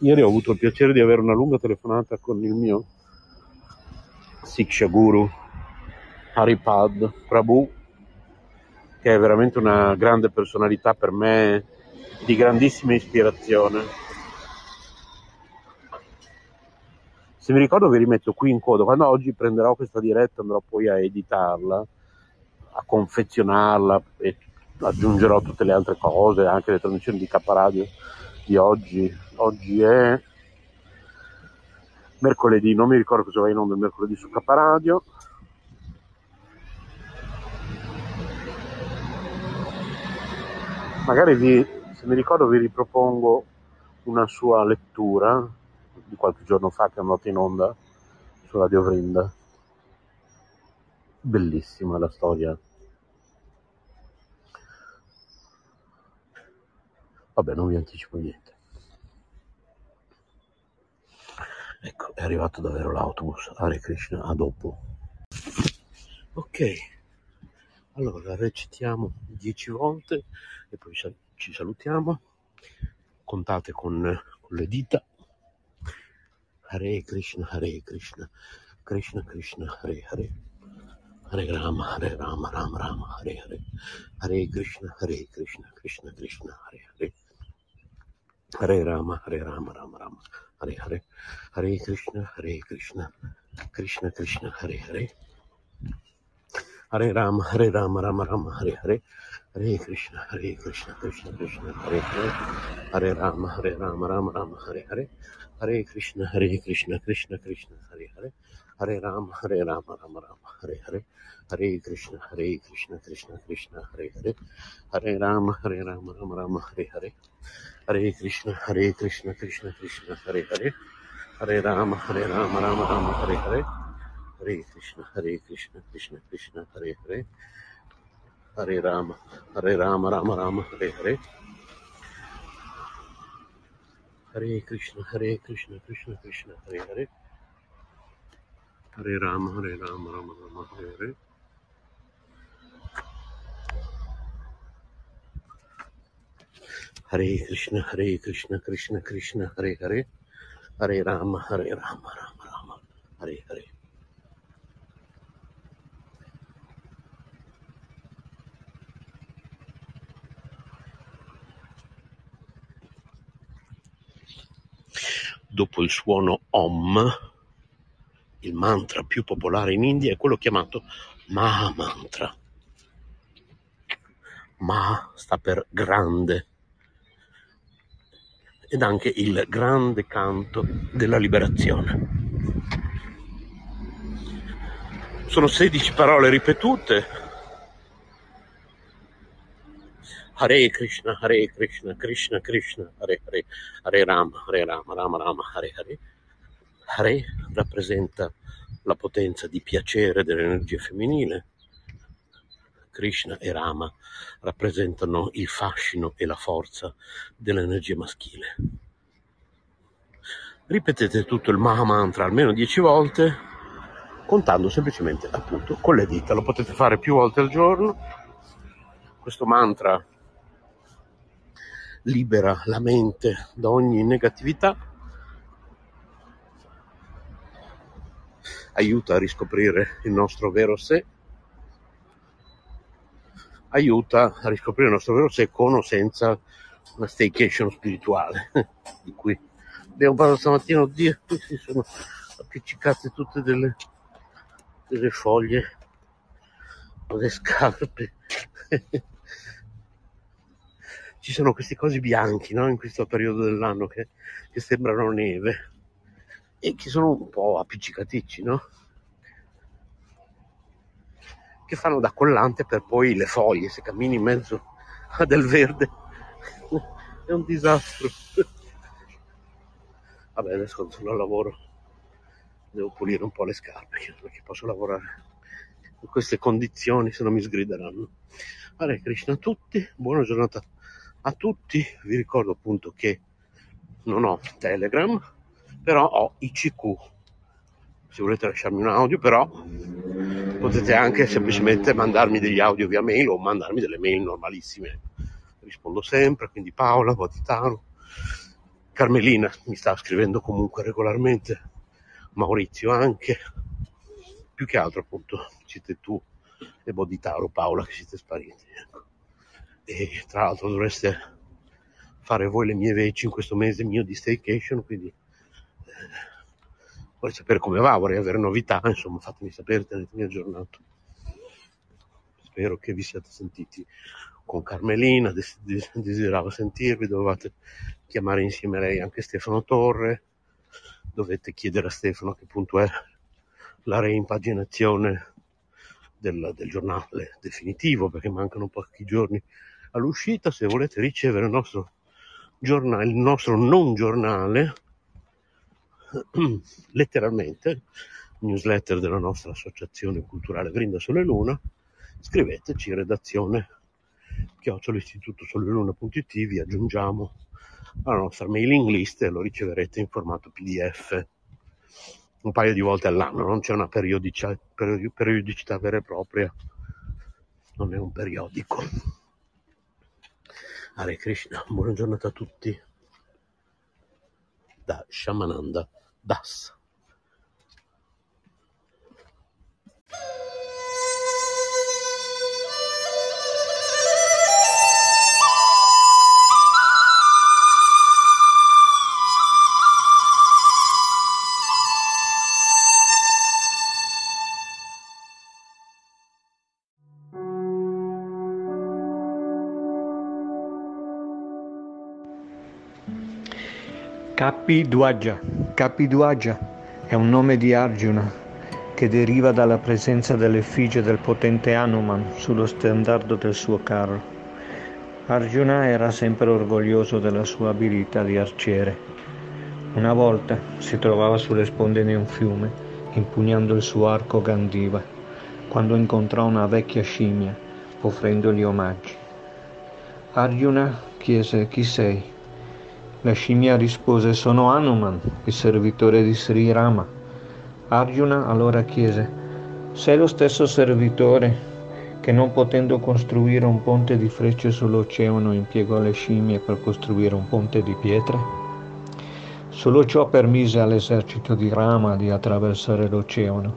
Ieri ho avuto il piacere di avere una lunga telefonata con il mio Siksha Guru Haripad Prabhu che è veramente una grande personalità per me, di grandissima ispirazione. Se mi ricordo vi rimetto qui in coda, quando oggi prenderò questa diretta andrò poi a editarla, a confezionarla e aggiungerò tutte le altre cose, anche le trasmissioni di K Radio di oggi. Oggi è mercoledì, non mi ricordo cosa va in onda mercoledì su K Magari vi, se mi ricordo vi ripropongo una sua lettura di qualche giorno fa che è andata in onda su Radio Vrinda. Bellissima la storia. Vabbè, non vi anticipo niente. Ecco, è arrivato davvero l'autobus. Hare Krishna, a dopo. Ok. Allora, recitiamo dieci volte e poi ci salutiamo. Contate con, con le dita. Hare Krishna, Hare Krishna, Krishna Krishna, Hare Hare. Hare Rama, Hare Rama, Rama Rama, Hare Hare. Hare Krishna, Hare Krishna, Krishna Krishna, Hare Hare. Hare Rama, Hare Rama, Rama Rama, Hare Hare. Hare Krishna, Hare Krishna, Krishna Krishna, Hare Hare. Hare Rama, Hare Rama, Rama Rama, Hare Hare, Hare Krishna, Hare Krishna, Krishna Krishna, Hare Hare, Hare Rama, Hare Rama, Rama Rama, Hare Hare, Hare Krishna, Hare Krishna, Krishna Krishna, Hare Hare, Hare Rama, Hare Rama, Rama Rama, Hare Hare, Hare Krishna, Hare Krishna, Krishna Krishna, Hare Hare, Hare Rama, Hare Rama, Rama Rama, Hare Hare, Hare Krishna, Hare Krishna, Krishna Krishna, Hare Hare, Hare Rama, Hare Rama, Rama Rama, Hare Hare, Hare Krishna, Hare Krishna, Krishna Krishna, Hare Hare, Hare Rama, Hare Rama, Rama Rama, Hare Hare, Hare Krishna, Hare Krishna, Krishna Krishna, Hare Hare, Hare Rama, Hare Rama, Rama Rama, Hare Hare. Hare Krishna, Hare Krishna, Krishna Krishna, Hare Hare, Hare Rama, Hare Rama, Rama Rama, Hare Hare. Dopo il suono Om, il mantra più popolare in India è quello chiamato Maha Mantra. Ma sta per grande ed anche il grande canto della liberazione. Sono 16 parole ripetute. Hare Krishna, Hare Krishna, Krishna Krishna, Hare Hare, Hare Rama, Hare Rama, Rama Rama, Hare Hare. Hare rappresenta la potenza di piacere dell'energia femminile. Krishna e Rama rappresentano il fascino e la forza dell'energia maschile. Ripetete tutto il Maha Mantra almeno 10 volte, contando semplicemente appunto con le dita. Lo potete fare più volte al giorno. Questo mantra libera la mente da ogni negatività, aiuta a riscoprire il nostro vero sé aiuta a riscoprire il nostro vero sé con o senza una staycation spirituale (laughs) di cui abbiamo parlato stamattina. Oddio qui si sono appiccicate tutte delle, delle foglie le scarpe (laughs) ci sono questi cosi bianchi no? in questo periodo dell'anno che, che sembrano neve e che sono un po' appiccicaticci no? che fanno da collante per poi le foglie, se cammini in mezzo a del verde è un disastro. Vabbè, adesso sono al lavoro, devo pulire un po' le scarpe, perché posso lavorare in queste condizioni, se no mi sgrideranno. Hare Krishna a tutti, buona giornata a tutti, vi ricordo appunto che non ho Telegram, però ho ICQ se volete lasciarmi un audio, però potete anche semplicemente mandarmi degli audio via mail o mandarmi delle mail normalissime. Rispondo sempre, quindi Paola, Voditano, Carmelina mi sta scrivendo comunque regolarmente, Maurizio anche, più che altro appunto siete tu e Boditaro, Paola che siete spariti. E tra l'altro dovreste fare voi le mie veci in questo mese mio di staycation, quindi eh, vorrei sapere come va, vorrei avere novità, insomma fatemi sapere, tenetemi aggiornato. Spero che vi siate sentiti con Carmelina, des- des- desideravo sentirvi, dovevate chiamare insieme a lei anche Stefano Torre, dovete chiedere a Stefano che punto è la reimpaginazione del, del giornale definitivo, perché mancano pochi giorni all'uscita, se volete ricevere il nostro giornale, il nostro non giornale, (clears throat) letteralmente, newsletter della nostra associazione culturale Grinda Sole Luna, scriveteci redazione chiocciola istituto soleluna.it, vi aggiungiamo alla nostra mailing list e lo riceverete in formato PDF un paio di volte all'anno, non c'è una periodicità, periodicità vera e propria, non è un periodico. Hare Krishna, buona giornata a tutti da Shamananda Das. Kapi Dwaja. Kapi Dwaja è un nome di Arjuna che deriva dalla presenza dell'effigie del potente Hanuman sullo stendardo del suo carro. Arjuna era sempre orgoglioso della sua abilità di arciere. Una volta si trovava sulle sponde di un fiume, impugnando il suo arco Gandiva, quando incontrò una vecchia scimmia, offrendogli omaggi. Arjuna chiese chi sei la scimmia rispose sono Hanuman, il servitore di Sri Rama. Arjuna allora chiese sei lo stesso servitore che non potendo costruire un ponte di frecce sull'oceano impiegò le scimmie per costruire un ponte di pietre? Solo ciò permise all'esercito di Rama di attraversare l'oceano.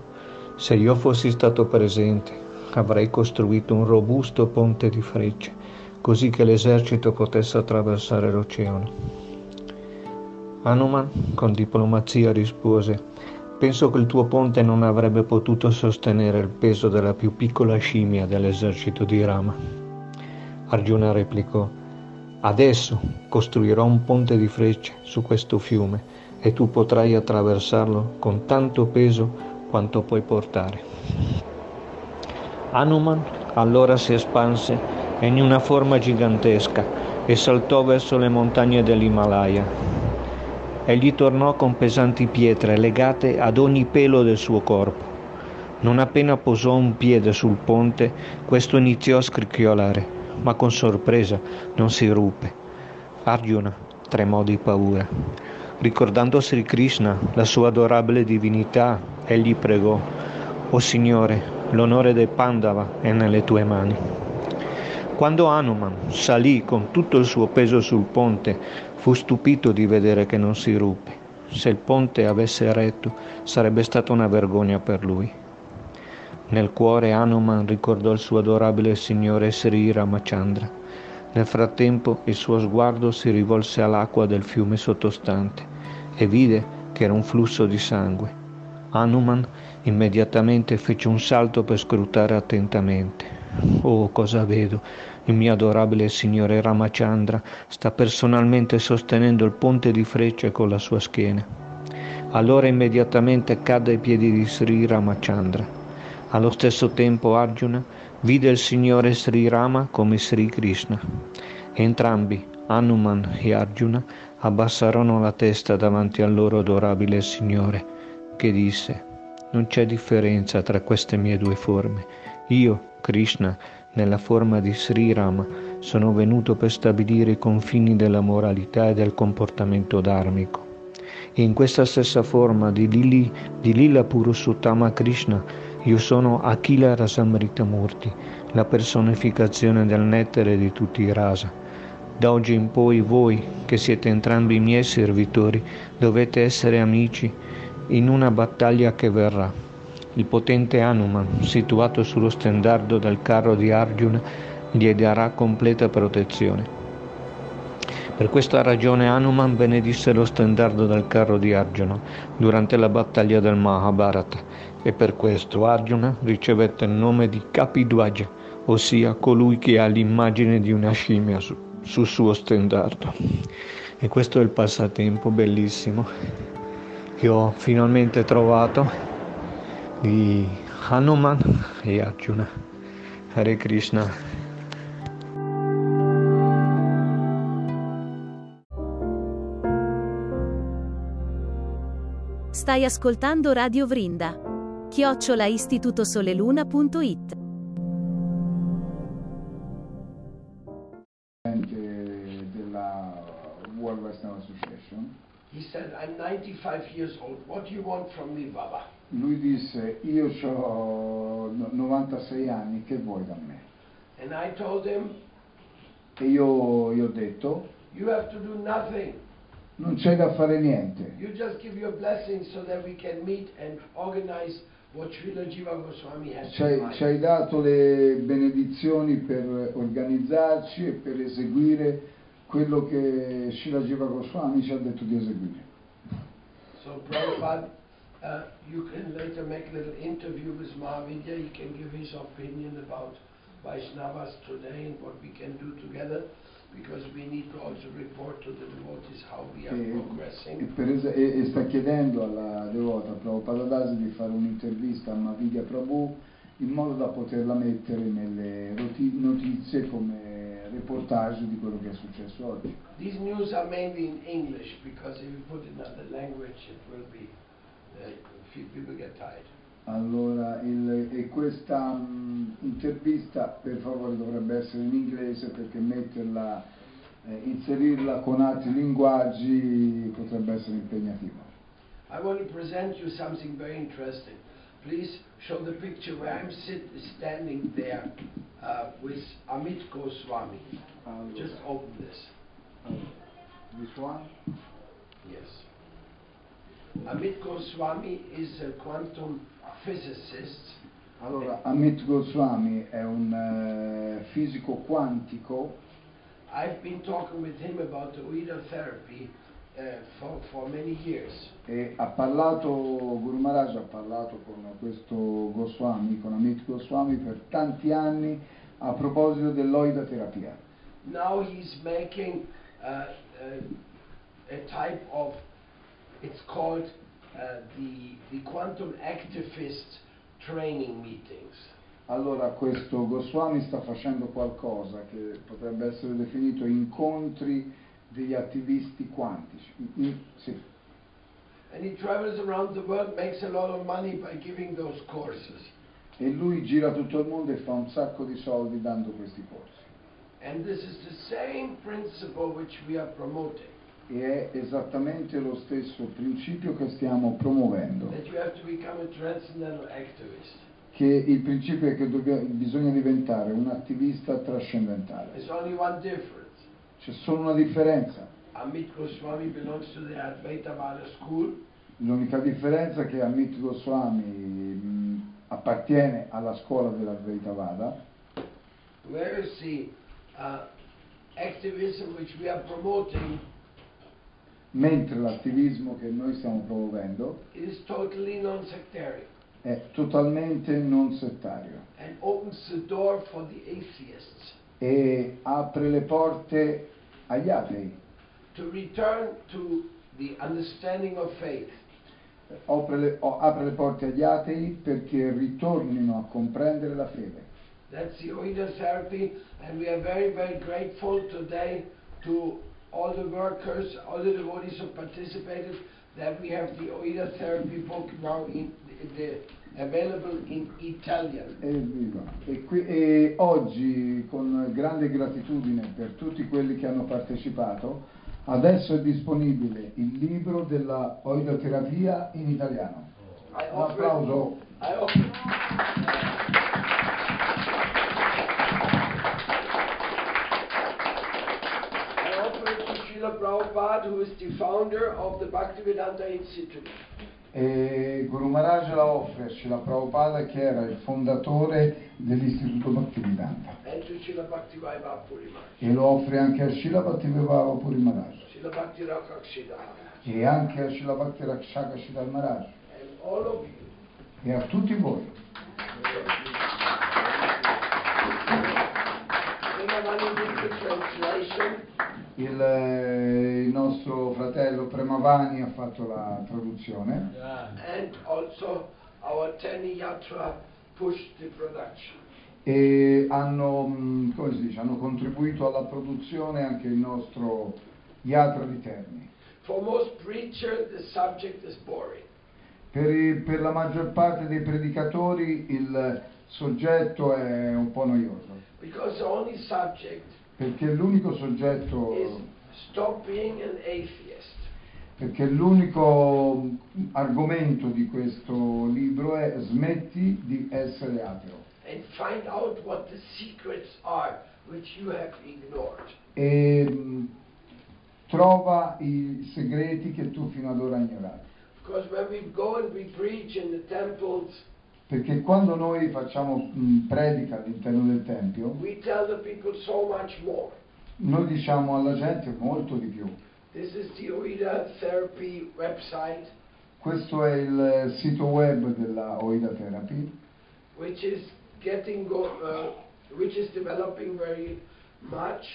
Se io fossi stato presente, avrei costruito un robusto ponte di frecce, così che l'esercito potesse attraversare l'oceano. Hanuman con diplomazia rispose Penso che il tuo ponte non avrebbe potuto sostenere il peso della più piccola scimmia dell'esercito di Rama. Arjuna replicò Adesso costruirò un ponte di frecce su questo fiume e tu potrai attraversarlo con tanto peso quanto puoi portare. Hanuman allora si espanse in una forma gigantesca e saltò verso le montagne dell'Himalaya. Egli tornò con pesanti pietre legate ad ogni pelo del suo corpo. Non appena posò un piede sul ponte, questo iniziò a scricchiolare, ma con sorpresa non si ruppe. Arjuna tremò di paura. Ricordando Sri Krishna, la sua adorabile divinità, egli pregò, O Signore, l'onore dei Pandava è nelle tue mani. Quando Hanuman salì con tutto il suo peso sul ponte, fu stupito di vedere che non si ruppe. Se il ponte avesse retto, sarebbe stata una vergogna per lui. Nel cuore Hanuman ricordò il suo adorabile signore Sri Ramachandra. Nel frattempo il suo sguardo si rivolse all'acqua del fiume sottostante e vide che era un flusso di sangue. Hanuman immediatamente fece un salto per scrutare attentamente. Oh, cosa vedo? Il mio adorabile signore Ramachandra sta personalmente sostenendo il ponte di frecce con la sua schiena. Allora immediatamente cadde ai piedi di Sri Ramachandra. Allo stesso tempo Arjuna vide il signore Sri Rama come Sri Krishna. Entrambi, Hanuman e Arjuna, abbassarono la testa davanti al loro adorabile signore, che disse, non c'è differenza tra queste mie due forme. Io, Krishna, nella forma di Sri Rama, sono venuto per stabilire i confini della moralità e del comportamento dharmico. In questa stessa forma di, Lili, di Lila Purusuttama Krishna, io sono Akila Rasamrita Murti, la personificazione del nettare di tutti i rasa. Da oggi in poi voi, che siete entrambi i miei servitori, dovete essere amici in una battaglia che verrà. Il potente Hanuman, situato sullo stendardo del carro di Arjuna, gli darà completa protezione. Per questa ragione Hanuman benedisse lo stendardo del carro di Arjuna durante la battaglia del Mahabharata e per questo Arjuna ricevette il nome di Kapidwaja, ossia colui che ha l'immagine di una scimmia su, sul suo stendardo. E questo è il passatempo bellissimo che ho finalmente trovato di Hanuman e Arjuna. Hare Krishna. Stai ascoltando Radio Vrinda. Chiocciola istitutosoleluna.it della World Western Association. He said, I'm 95 years old. What do you want from me, Baba? Lui disse, io ho 96 anni, che vuoi da me? Him, E io gli ho detto, non c'è da fare niente, You just give your blessing so that we can meet and organize what Srila Jiva Goswami has ci hai, dato le benedizioni per organizzarci e per eseguire quello che Shila Jiva Goswami ci ha detto di eseguire. So, Prabhupada, uh, you can later make a little interview with Mahavidya. He can give his opinion about Vaishnavas today and what we can do together because we need to also report to the devotees how we are E, e progressing. per es- e- e sta chiedendo alla devota Prabhupada Dasi di fare un'intervista a Mavidya Prabhu in modo da poterla mettere nelle roti- notizie come reportage di quello che è successo oggi. These news are mainly in English because if you put it in another language, it will be, Allora, il- e questa mh, intervista per favore dovrebbe essere in inglese perché metterla, eh, inserirla con altri linguaggi potrebbe essere impegnativo. I want to present you something very interesting. Please show the picture where I'm sit, standing there uh, with Amit Goswami. Allora, Just open this. this one? Yes. Amit Goswami is a quantum physicist. Allora, Amit Goswami è un eh, fisico quantico, I've been talking with him about the Ueda therapy for, for many years. E ha parlato, Guru Maharaj ha parlato con questo Goswami, con Amit Goswami per tanti anni a proposito dell'oida terapia. Now he's making uh, uh, a type of, it's called uh, the, the quantum activist training meetings. Allora questo Goswami sta facendo qualcosa che potrebbe essere definito incontri degli attivisti quantici. In- sì. And he travels around the world, makes a lot of money by giving those courses. E lui gira tutto il mondo e fa un sacco di soldi dando questi corsi. And this is the same principle which we are promoting. E è esattamente lo stesso principio che stiamo promuovendo. Che il principio è che dobbia- bisogna diventare un attivista trascendentale. C'è solo una differenza. Amit Goswami belongs to the Advaita Vada school, L'unica differenza è che Amit Goswami mh, appartiene alla scuola della Dvaita Vada, whereas the uh, activism which we are promoting mentre l'attivismo che noi stiamo promuovendo totally è totalmente non settario e apre le porte agli atei, to return to the understanding of faith. apre le, o- apre le porte agli atei perché ritornino a comprendere la fede. That's the Oida therapy, and we are very, very grateful today to all the workers, all the devotees who participated, that we have the Oida therapy book now in, the, available in Italian. Evviva. E, qui- e oggi, con grande gratitudine per tutti quelli che hanno partecipato, adesso è disponibile il libro della oidoterapia in italiano. Un applauso. I offer, I offer it to Srila Prabhupada, who is the founder of the Bhaktivedanta Institute. E Guru Maharaj la offre a Srila Prabhupada che era il fondatore dell'Istituto Bhaktivedanta and to Srila e lo offre anche a Srila Bhaktivivava Puri Maharaj. Srila Bhakti e anche a Srila Bhakti Rakshaka Shidal Maharaj. E a tutti voi. Il, eh, il nostro fratello Premavani ha fatto la traduzione. E hanno, si dice, hanno contribuito alla produzione anche il nostro Yatra di Terni. Per, per la maggior parte dei predicatori il soggetto è un po' noioso, Because the only subject perché l'unico soggetto, stop being an atheist. perché l'unico argomento di questo libro è smetti di essere ateo and find out what the secrets are which you have ignored. e mh, trova i segreti che tu fino ad ora hai ignorato. Because when we go and we preach in the temples, Perché quando noi facciamo mh, predica all'interno del Tempio, so noi diciamo alla gente molto di più. Questo è il sito web della Oida Therapy which is go, uh, which is developing very much.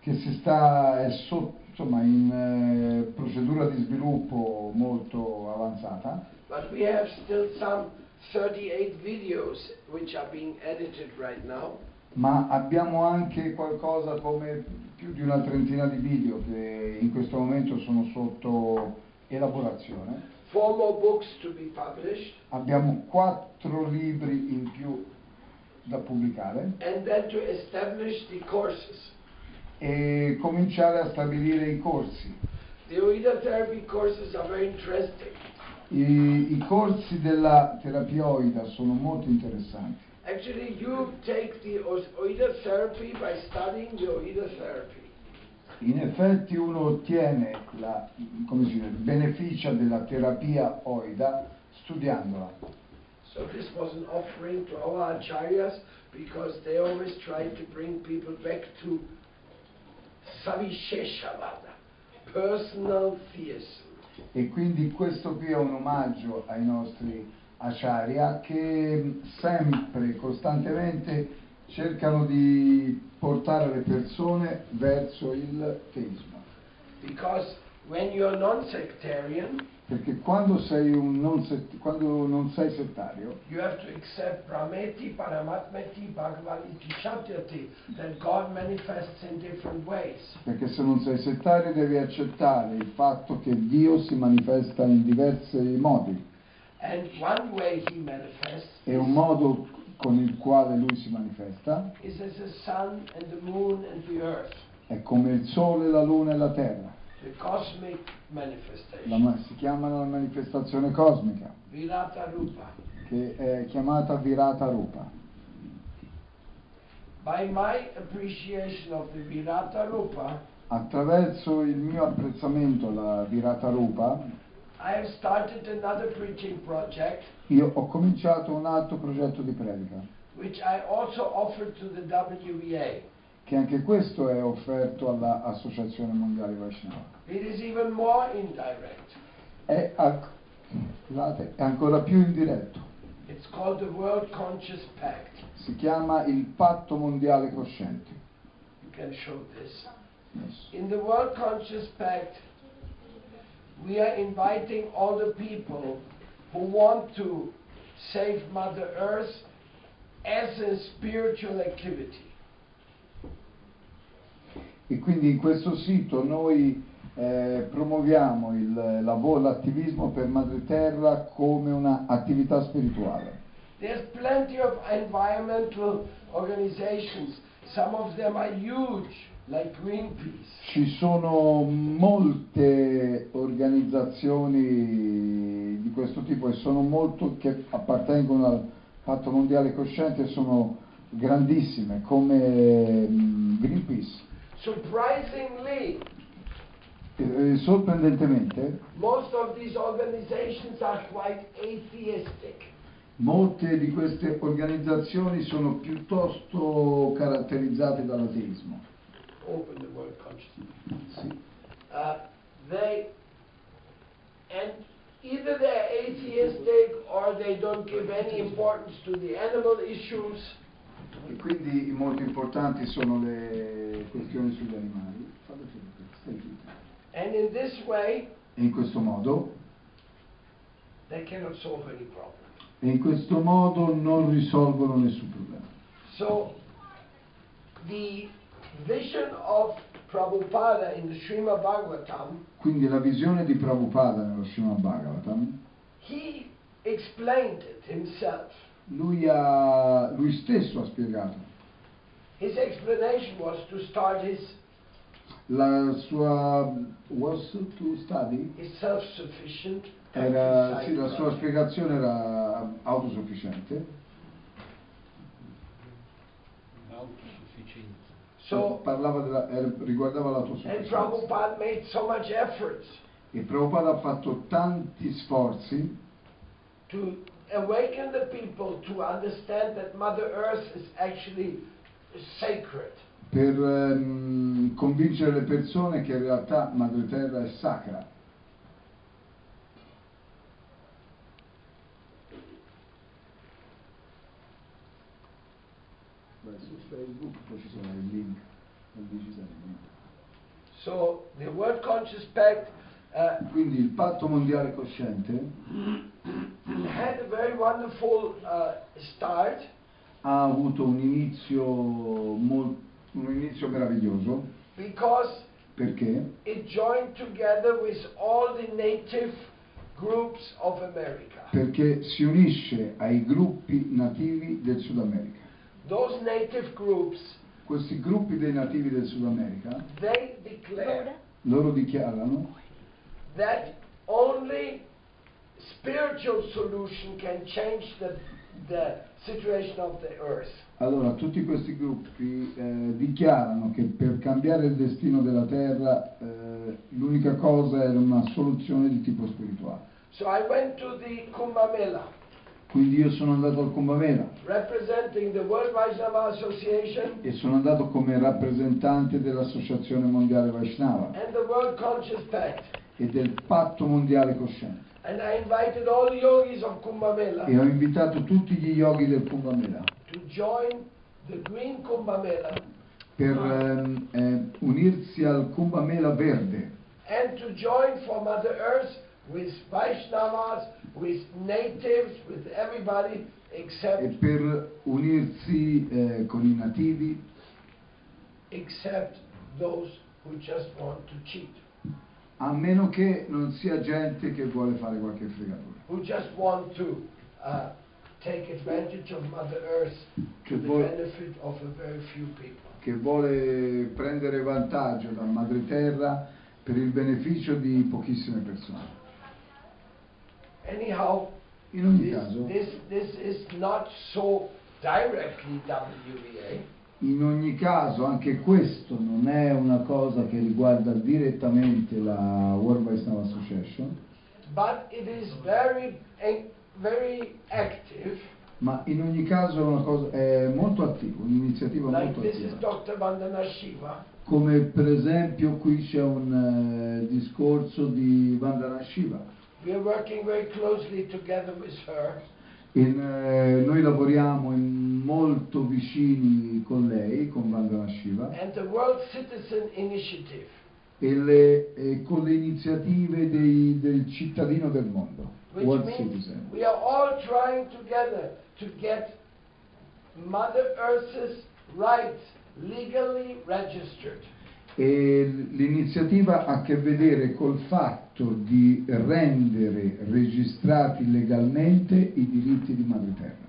che si sta è so- insomma, in eh, procedura di sviluppo molto avanzata, But we have still some 38 videos which are being edited right now. ma abbiamo anche qualcosa come più di una trentina di video che in questo momento sono sotto elaborazione. Four more books to be published, Abbiamo quattro libri in più da pubblicare and then to establish the courses. e cominciare a stabilire i corsi. The OIDA therapy courses are very interesting. I, i corsi della terapia oida sono molto interessanti. Actually, you take the OIDA therapy by studying the OIDA therapy. In effetti uno ottiene la, come si dice, beneficia della terapia oida studiandola. So this was an offering to our acharyas because they always try to bring people back to Savisheshavada. personal theism. E quindi questo qui è un omaggio ai nostri acharya che sempre, costantemente cercano di portare le persone verso il teismo. Because when you're non-sectarian, Perché quando sei, un non, sett- quando non sei settario, you have to accept Brahmeti, Paramatmeti, Bhagavati, Shatyati, that God manifests in different ways. perché se non sei settario devi accettare il fatto che Dio si manifesta in diversi modi. And one way he manifests E un modo con il quale lui si manifesta è come il sole, la luna e la terra. The cosmic La manifestation. ma- si chiama la manifestazione cosmica, Virata Rupa. che è chiamata Virata Rupa. By my appreciation of the Virata Rupa, Attraverso il mio apprezzamento alla Virata Rupa, I have started another preaching project, io ho cominciato un altro progetto di predica, which I also offered to the WVA. Che anche questo è offerto all'Associazione Mondiale Vaishnava. It is even more indirect. È, scusate, è ancora più indiretto. It's called the World Conscious Pact. Si chiama il Patto Mondiale Cosciente. You can show this. Yes. In the World Conscious Pact, we are inviting all the people who want to save Mother Earth as a spiritual activity. E quindi in questo sito noi eh, promuoviamo il lavoro, l'attivismo per Madre Terra come un'attività spirituale. There's plenty of environmental organizations. Some of them are huge, like Greenpeace. Ci sono molte organizzazioni di questo tipo e sono molto che appartengono al Patto Mondiale Cosciente e sono grandissime come mm, Greenpeace. Surprisingly, E- e sorprendentemente most of these organizations are quite atheistic. molte di queste organizzazioni sono piuttosto caratterizzate dall'ateismo. Open the World Consciousness. Sì. Uh, they and either they're atheistic or they don't give any importance to the animal issues. E quindi molto importanti sono le questioni sugli animali. Way, E in questo modo e in questo modo non risolvono nessun problema. So, the vision of Prabhupada in the Srimad Bhagavatam, Quindi la visione di Prabhupada nello Srimad Bhagavatam, he explained it himself. Lui, ha, lui stesso ha spiegato. His explanation was to start his, La sua was to study his self-sufficient era, sì, la sua spiegazione era autosufficiente. So, parlava della, era- riguardava and l'autosufficienza. Prabhupada made so much efforts E Prabhupada ha fatto tanti sforzi to awaken the people to understand that Mother Earth is actually sacred. per ehm, convincere le persone che in realtà Madre Terra è sacra. Su Facebook, poi ci link. So, the World Conscious Pact uh, Quindi il patto mondiale cosciente (coughs) wonderful uh, start ha avuto un inizio, un inizio meraviglioso because perché it joined together with all the native groups of America. perché si unisce ai gruppi nativi del Sud America. Those native groups, Questi gruppi dei nativi del Sud America, they declare loro dichiarano that only spiritual solution can change the, the situation of the earth. Allora, tutti questi gruppi eh, dichiarano che per cambiare il destino della Terra eh, l'unica cosa era una soluzione di tipo spirituale. So I went to the Kumbh Mela Quindi io sono andato al Kumbh Mela representing the World Vaishnava Association e sono andato come rappresentante dell'Associazione Mondiale Vaishnava and the World Conscious Pact. E del Patto Mondiale Cosciente. E ho invitato tutti gli yogi del Kumbh Mela Kumbh Mela per ehm, eh, unirsi al Kumbh Mela verde and to join for Mother Earth with Vaishnavas, with natives, with everybody e except per unirsi eh, con i nativi except those who just want to cheat, a meno che non sia gente che vuole fare qualche fregatura, to uh, Che vuole- che vuole prendere vantaggio da Madre Terra per il beneficio di pochissime persone. Anyhow, In ogni this, caso, this, this is not so directly WVA, in ogni caso anche questo non è una cosa che riguarda direttamente la World Vaishnava Association, but it is very, very active. ma in ogni caso è una cosa è molto attiva, un'iniziativa Like molto this is attiva. Come per esempio qui c'è un eh, discorso di Vandana Shiva. We are working very closely together with her, In, eh, noi lavoriamo molto vicini con lei, con Vandana Shiva, e, le- e con le iniziative dei- del cittadino del mondo, which World Citizen. we are all trying together to get Mother Earth's rights legally registered. E l'iniziativa ha a che vedere col fatto di rendere registrati legalmente i diritti di Madre Terra.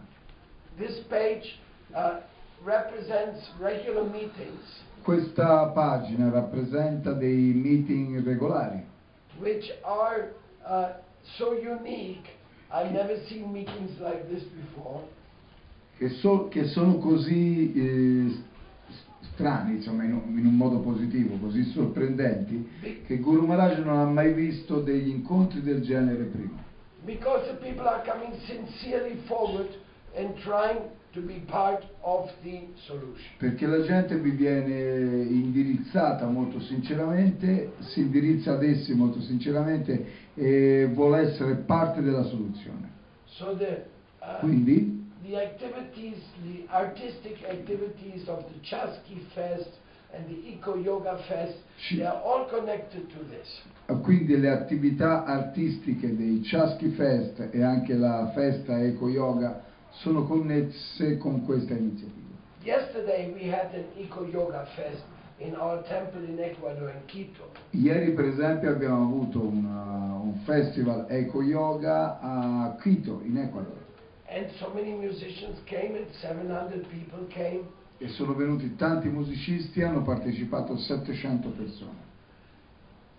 This page uh, represents regular meetings, Questa pagina rappresenta dei meeting regolari which are uh, so unique. I've never seen meetings like this before. che, so- che sono così eh, strani, insomma, in un, in un modo positivo, così sorprendenti, che Guru Maharaj non ha mai visto degli incontri del genere prima. Because the people are coming sincerely forward and trying to be part of the solution. Perché la gente vi viene indirizzata molto sinceramente, si indirizza ad essi molto sinceramente e vuole essere parte della soluzione. So the, uh, Quindi the activities, the artistic activities of the Chasky Fest and the Eco Yoga Fest, Sì. they are all connected to this. Quindi le attività artistiche dei Chasky Fest e anche la festa Eco Yoga sono connesse con questa iniziativa. Yesterday we had an Eco Yoga Fest in our temple in Ecuador, in Quito. Ieri per esempio abbiamo avuto una- un festival Eco Yoga a Quito, in Ecuador, so many musicians came and 700 people came. e sono venuti tanti musicisti, hanno partecipato 700 persone.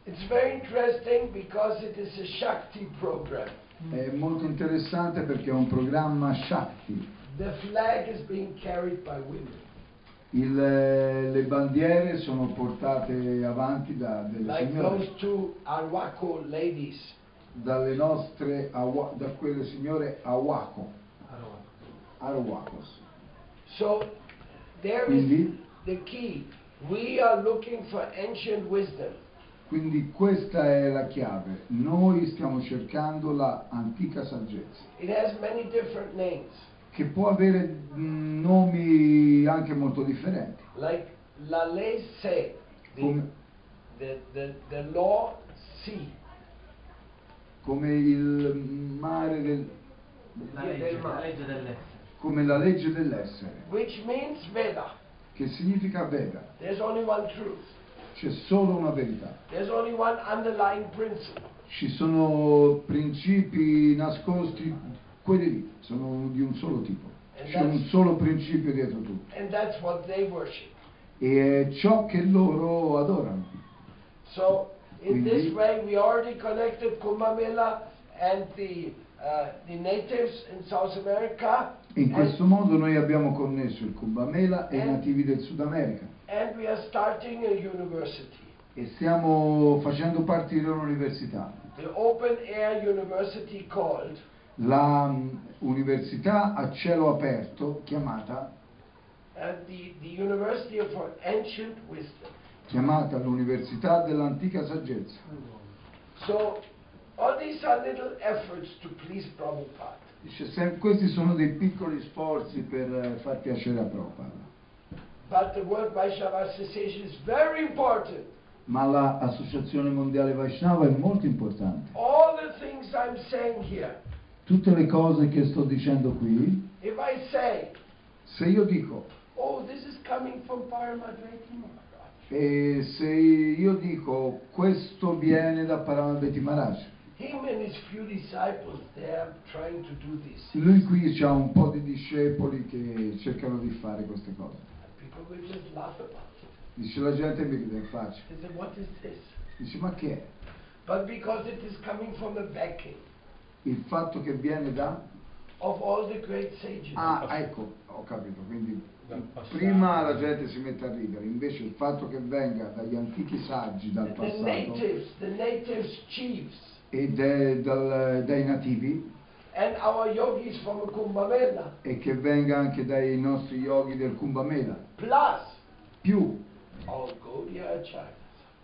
It's very interesting because it is a Shakti program. È molto interessante perché è un programma Shakti. The flag is being carried by women. Il- le bandiere sono portate avanti da delle Like signore, those two Arwako ladies. dalle nostre, da quelle signore Awako, Arwakos. So there is Quindi, the key. We are looking for ancient wisdom. quindi questa è la chiave. Noi stiamo cercando la antica saggezza, It has many different names, che può avere mm, nomi anche molto differenti. like la ley se, the, Come, the, the, the law si, come il mare del, La legge, la legge dell'essere. Come la legge dell'essere, which means Veda. che significa Veda. There's only one truth. C'è solo una verità. There's only one underlying principle. Ci sono principi nascosti, quelli lì, sono di un solo tipo. C'è un solo principio dietro tutto. And that's what they worship. E è ciò che loro adorano. So in this Quindi- way we already connected Kumbh Mela and the, uh, the natives in South America. In and- questo modo noi abbiamo connesso il Cuba Mela e i Eh. nativi del Sud America e stiamo facendo un'università, air university called la mh, università a cielo aperto chiamata, uh, the, the chiamata l'Università dell'Antica Saggezza. So, all these are little efforts to please Prabhupada. Dice, "Se- questi sono dei piccoli sforzi per eh, far piacere a Prabhupada. But the World Vaishnava Association is very important. Ma l'Associazione Mondiale Vaishnava è molto importante. All the things I'm saying here, Tutte le cose che sto dicendo qui, if I say, se io dico, oh, this is coming from Paramadvaiti Maharaj, e se io dico questo viene da Paramabheti Maharaj, him and his few disciples, they are trying to do this. lui qui ha un po' di discepoli che cercano di fare queste cose. People will just laugh about it. Dice la gente mi ride in faccia. They say, what is this? Dice ma che è? But because it is coming from the backing Il fatto che viene da... of all the great sages. Ah, ecco, ho capito, quindi prima la gente si mette a ridere, invece il fatto che venga dagli antichi saggi dal the passato natives, the natives chiefs, e de- dal- dai nativi. E che venga anche dai nostri yogi del Kumbh Mela, plus più,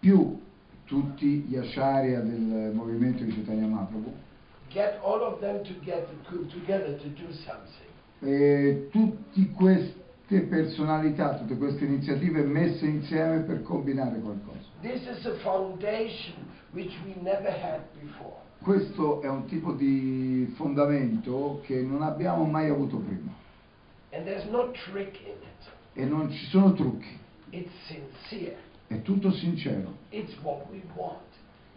più tutti gli acharya del movimento di Chaitanya Mahaprabhu. Get all of them to get together to do something. e tutte queste personalità, tutte queste iniziative messe insieme per combinare qualcosa. This is a foundation which we never had before. Questo è un tipo di fondamento che non abbiamo mai avuto prima And there's no trick in it. e non ci sono trucchi, It's sincere. è tutto sincero, It's what we want.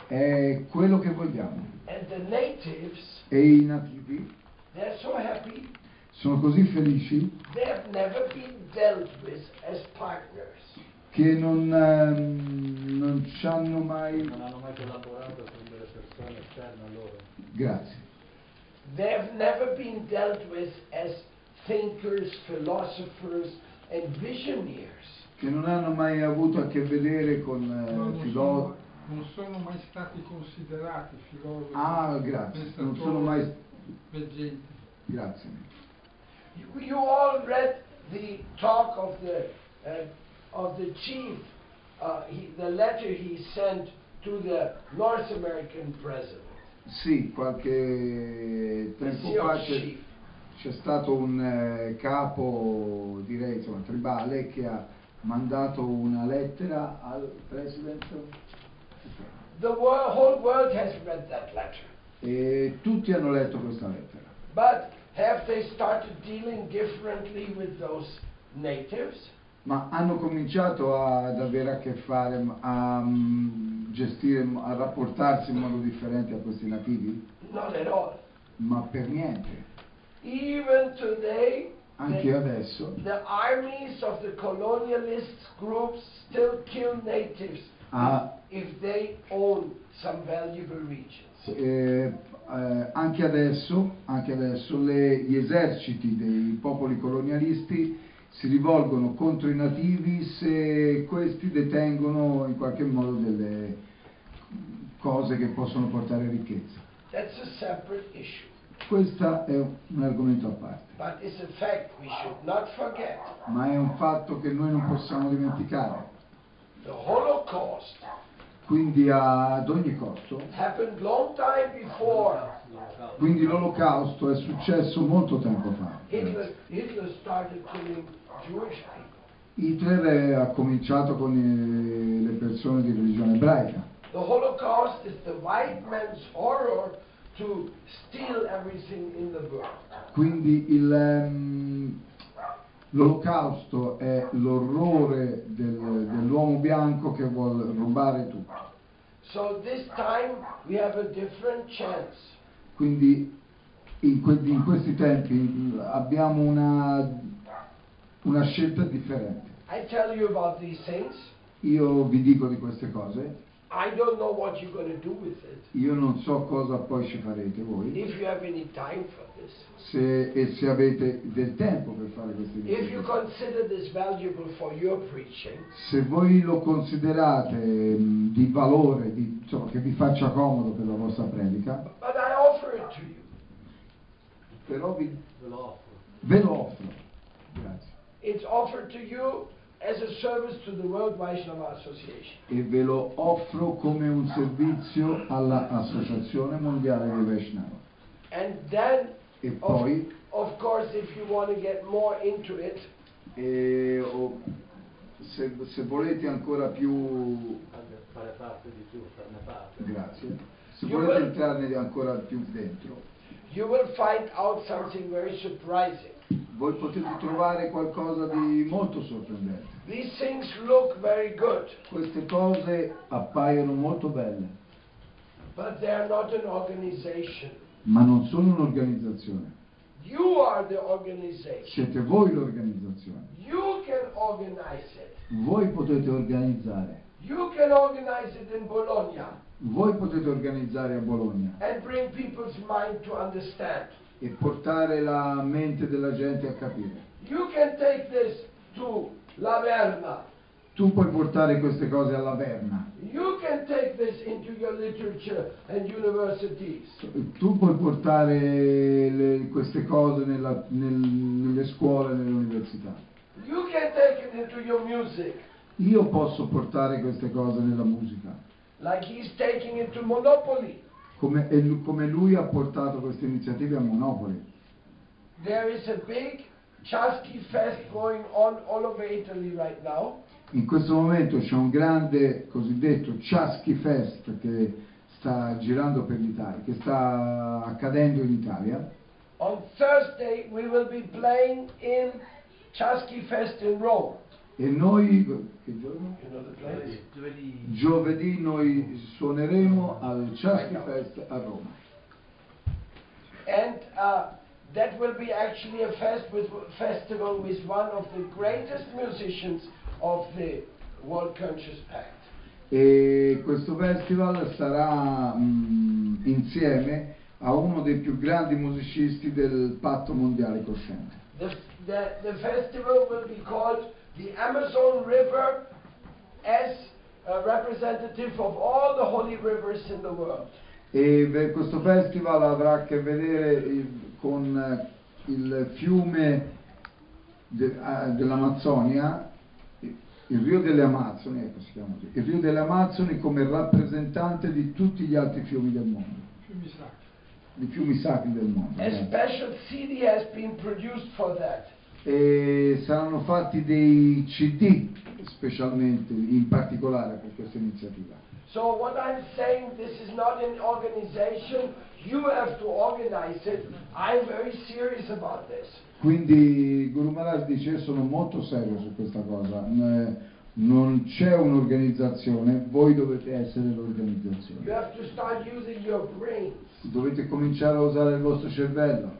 è quello che vogliamo. And the natives, E i nativi they're so happy. sono così felici They have never been dealt with as partners. Che non, ehm, non ci hanno mai... Non hanno mai collaborato con delle persone esterne a loro. Grazie. They have never been dealt with as thinkers, philosophers, and visionaries. Che non hanno mai avuto a che vedere con eh, No, non, filo- sono, non sono mai stati considerati filosofi, Ah, grazie. Non sono mai... veggenti. Grazie. You, you all read the talk of the uh, of the chief, uh, he, the letter he sent to the North American president. Sì, qualche tempo fa c'è, c'è stato un eh, capo, direi, insomma, tribale che ha mandato una lettera al presidente The wor- whole world has read that letter. e tutti hanno letto questa lettera. But have they started dealing differently with those natives? Ma hanno cominciato ad avere a che fare, a gestire, a rapportarsi in modo differente a questi nativi? Not at all. Ma per niente. Even today, Anche adesso the armies of the colonialist groups still kill natives Ah. if they own some valuable regions. Eh, eh, anche adesso, anche adesso le- gli eserciti dei popoli colonialisti si rivolgono contro i nativi se questi detengono in qualche modo delle cose che possono portare ricchezza. Questo è un argomento a parte, ma è un fatto che noi non possiamo dimenticare. Quindi ad ogni costo, quindi l'olocausto è successo molto tempo fa. Hitler, ha cominciato con eh, le persone di religione ebraica. Quindi il, ehm, l'olocausto è l'orrore del- dell'uomo bianco che vuole rubare tutto. So. Quindi in, que- in questi tempi abbiamo una, una scelta differente. Io vi dico di queste cose, I don't know what you're going to do with it. io non so cosa poi ci farete voi, If you have any time for this. se, e se avete del tempo per fare queste If you consider this valuable for your preaching, Se voi lo considerate mh, di valore, di- insomma, che vi faccia comodo per la vostra predica, but I offer it to you. però vi, Ve lo offro. ve lo offro. Grazie. It's offered to you as a service to the World Vaishnava Association. E ve lo offro come un servizio all'Associazione Mondiale dei Vaishnava. And then, E of, poi, of course, if you want to get more into it, eh, o- se, se volete ancora più Fare- parte di più, farne parte. Grazie. Se volete vol- entrarne ancora più dentro, you will find out something very surprising. voi potete trovare qualcosa di molto sorprendente. These things look very good, Queste cose appaiono molto belle, but they are not an organization. ma non sono un'organizzazione. You are the organization. Siete voi l'organizzazione. You can organize it. Voi potete organizzare. You can organize it in Bologna Voi potete organizzare a Bologna e portare la mente della gente a capire. Tu puoi portare queste cose alla Verna. Tu puoi portare le- queste cose nella- nel- nelle scuole e nelle università. Io posso portare queste cose nella musica, like he's taking it to Monopoly. come, come lui ha portato queste iniziative a Monopoli. There is a big Chasky Fest going on all over Italy right now. In questo momento c'è un grande cosiddetto Chasky Fest che sta girando per l'Italia, che sta accadendo in Italia. On Thursday, we will be playing in Chasky Fest in Rome. E noi, che giorno? Giovedì. Giovedì noi suoneremo al Chasky Fest a Roma. And uh, that will be actually a fest with, festival with one of the greatest musicians of the World Conscious Pact. E questo festival sarà mm, insieme a uno dei più grandi musicisti del patto mondiale cosciente. The, the, the festival will be called the Amazon River as a representative of all the holy rivers in the world. E questo festival avrà a che vedere il- con eh, il fiume de- ah, dell'Amazzonia, il Rio delle Amazzoni, ecco si chiama così, il Rio delle Amazzoni come rappresentante di tutti gli altri fiumi del mondo, Fiumi sacri. di fiumi sacri del mondo. A eh. special CD has been produced for that. E saranno fatti dei CD specialmente, in particolare per questa iniziativa. So what I'm saying, this is not an organization. You have to organize it. I'm very serious about this. Quindi Guru Maharaj dice "Io sono molto serio su questa cosa, Eh, non c'è un'organizzazione, voi dovete essere You l'organizzazione. have to start using your brains Dovete cominciare a usare il vostro cervello,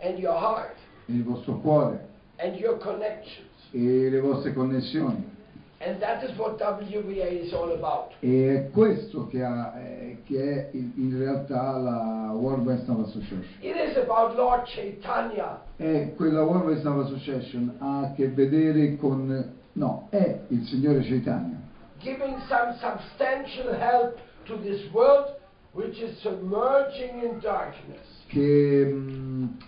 and your heart il vostro cuore. E le vostre connessioni. And that is what WBA is all about. E è questo che, ha, eh, che è in, realtà la World Vaishnava Association. It is about Lord Chaitanya. E quella World Vaishnava Association ha a che vedere con... no, è il Signore Chaitanya. giving some substantial help to this world which is submerging in darkness. che mh,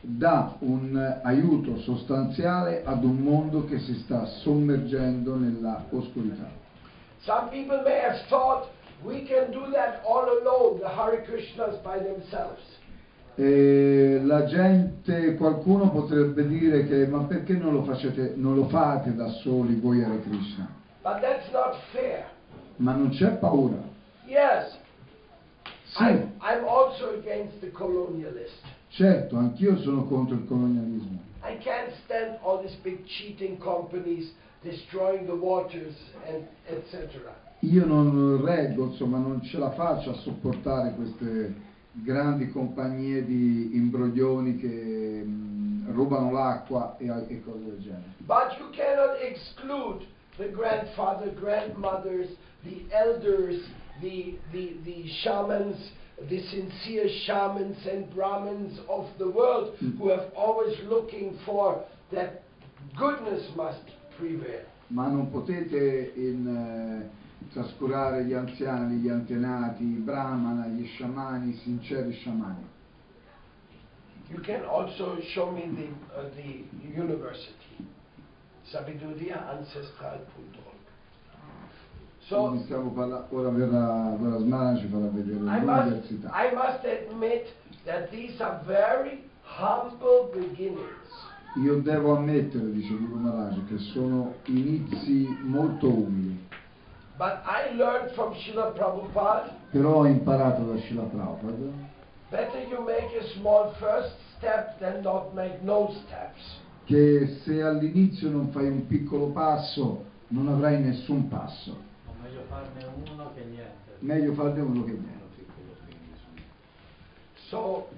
dà un aiuto sostanziale ad un mondo che si sta sommergendo nella oscurità. Some people may have thought we can do that all alone, the Hare Krishnas by themselves. E la gente, qualcuno potrebbe dire che ma perché non lo, facete, non lo fate da soli voi Hare Krishna? Ma non c'è paura. Yes, Sì, I'm, I'm also against the colonialist. Certo, anch'io sono contro il colonialismo. I can't stand all these big cheating companies destroying the waters and etc. Io non reggo, insomma, non ce la faccio a sopportare queste grandi compagnie di imbroglioni che mh, rubano l'acqua e, e cose del genere. But you cannot exclude the grandfather, grandmothers, the elders, the, the, the shamans, the sincere shamans and Brahmins of the world who have always looking for that goodness must prevail. Ma non potete in, eh, trascurare gli anziani, gli antenati, i brahmana, gli sciamani, i sinceri sciamani. you can also show me the, uh, the university. sabidudiaancestral.org. So, ora verrà, verrà Smana ci farà vedere l'università. I must admit that these are very humble beginnings. Io devo ammettere, dice Guru Maharaj, che sono inizi molto umili, But I learned from Srila Prabhupada però ho imparato da Srila Prabhupada better you make a small first step than not make no steps. che se all'inizio non fai un piccolo passo non avrai nessun passo, farne uno che niente. meglio farne uno che niente. So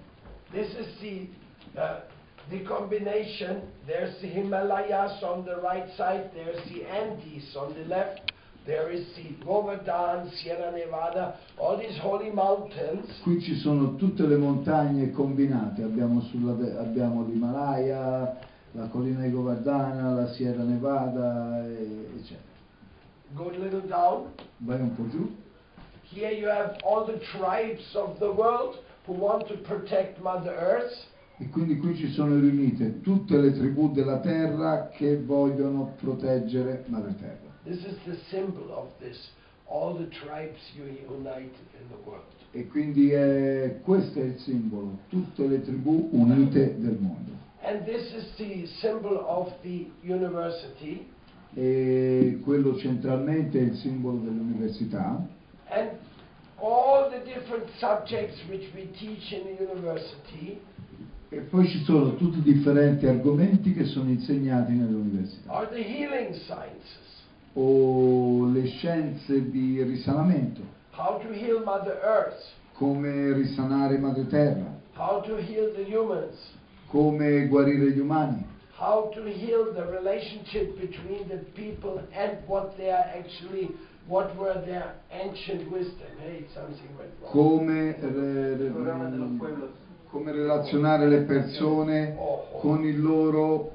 this is the uh, the combination. There's the Himalayas on the right side. There's the Andes on the left. There is the Govardhan, Sierra Nevada, all these holy mountains. Qui ci sono tutte le montagne combinate, abbiamo, sulla abbiamo l'Himalaya, la collina di Govardhana, la Sierra Nevada, eccetera. Go a little down. Vai un po' giù, Here you have all the tribes of the world who want to protect Mother Earth. e quindi qui ci sono riunite tutte le tribù della terra che vogliono proteggere Madre Terra. This is the symbol of this. All the tribes united in the world. E quindi è- questo è il simbolo, tutte le tribù unite del mondo. And this is the symbol of the university. E quello centralmente è il simbolo dell'università. And all the different subjects which we teach in the university E poi ci sono tutti i differenti argomenti che sono insegnati nell'università. are the healing sciences. O le scienze di risanamento, How to heal Mother Earth. come risanare Madre Terra, How to heal the humans. come guarire gli umani, How to heal the relationship between the people and what they are actually, what were their ancient wisdom. Hey, something went wrong. come, re- re- come relazionare le persone con, il loro,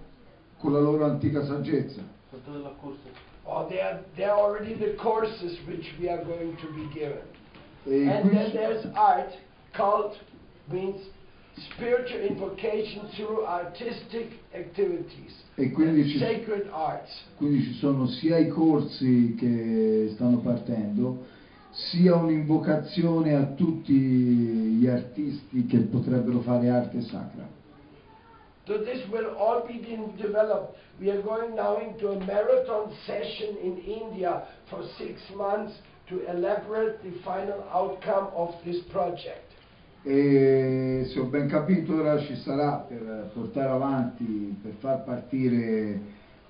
con la loro antica saggezza. Sotto della corsa. Or they are, they are already the courses which we are going to be given. E And then there's art. Cult means spiritual invocation through artistic activities. E quindi and ci- sacred arts. Quindi ci sono sia i corsi che stanno partendo, sia un'invocazione a tutti gli artisti che potrebbero fare arte sacra. So this will all be de- developed. We are going now into a marathon session in India for six months to elaborate the final outcome of this project. E se ho ben capito ora ci sarà per portare avanti, per far partire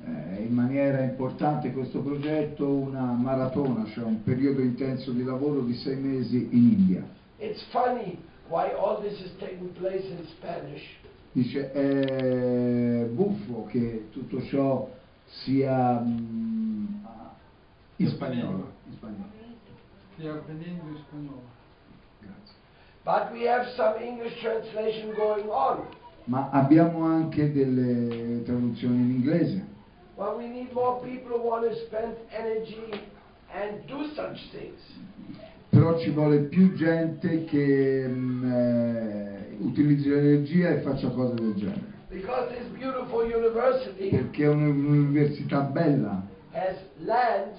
eh, in maniera importante questo progetto una maratona, cioè un periodo intenso di lavoro di sei mesi in India. It's funny why all this is taking place in Spanish. Dice è buffo che tutto ciò sia mm, in spagnolo. In spagnolo. Stia avvenendo in spagnolo. Grazie. But we have some English translation going on. Ma abbiamo anche delle traduzioni in inglese. Well, we need more people who want to spend energy and do such things. Però ci vuole più gente che mm, eh, utilizzi l'energia e faccia cose del genere. Perché è un- un'università bella, has land,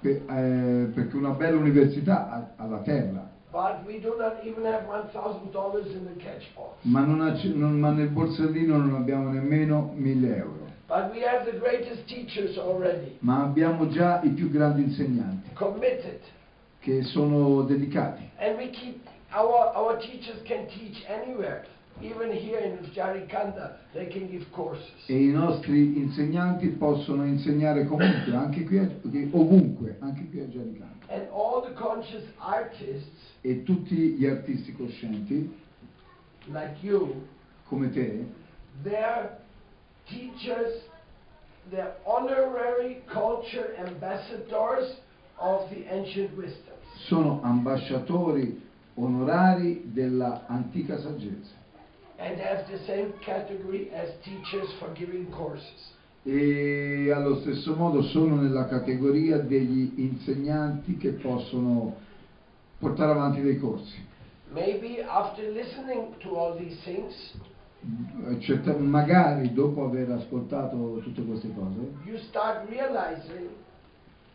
pe- eh, perché una bella università ha, ha la terra, but we do not even have $1,000 in the catch box. ma, non ha- non- ma nel borsellino non abbiamo nemmeno 1000 euro. But we have the greatest teachers already, Ma abbiamo già i più grandi insegnanti committed. che sono dedicati. And we keep, our, our teachers can teach anywhere. Even here in Jarikanda, they can give courses. E i nostri insegnanti possono insegnare comunque, anche qui a, ovunque, anche qui a Giaricano. And all the conscious artists, E tutti gli artisti coscienti, like you, come te, they're teachers, they're honorary culture ambassadors of the ancient wisdoms. sono ambasciatori onorari della antica saggezza And have the same category as teachers for giving courses. E allo stesso modo sono nella categoria degli insegnanti che possono portare avanti dei corsi. Maybe after listening to all these things, certa- magari dopo aver ascoltato tutte queste cose, you start realizing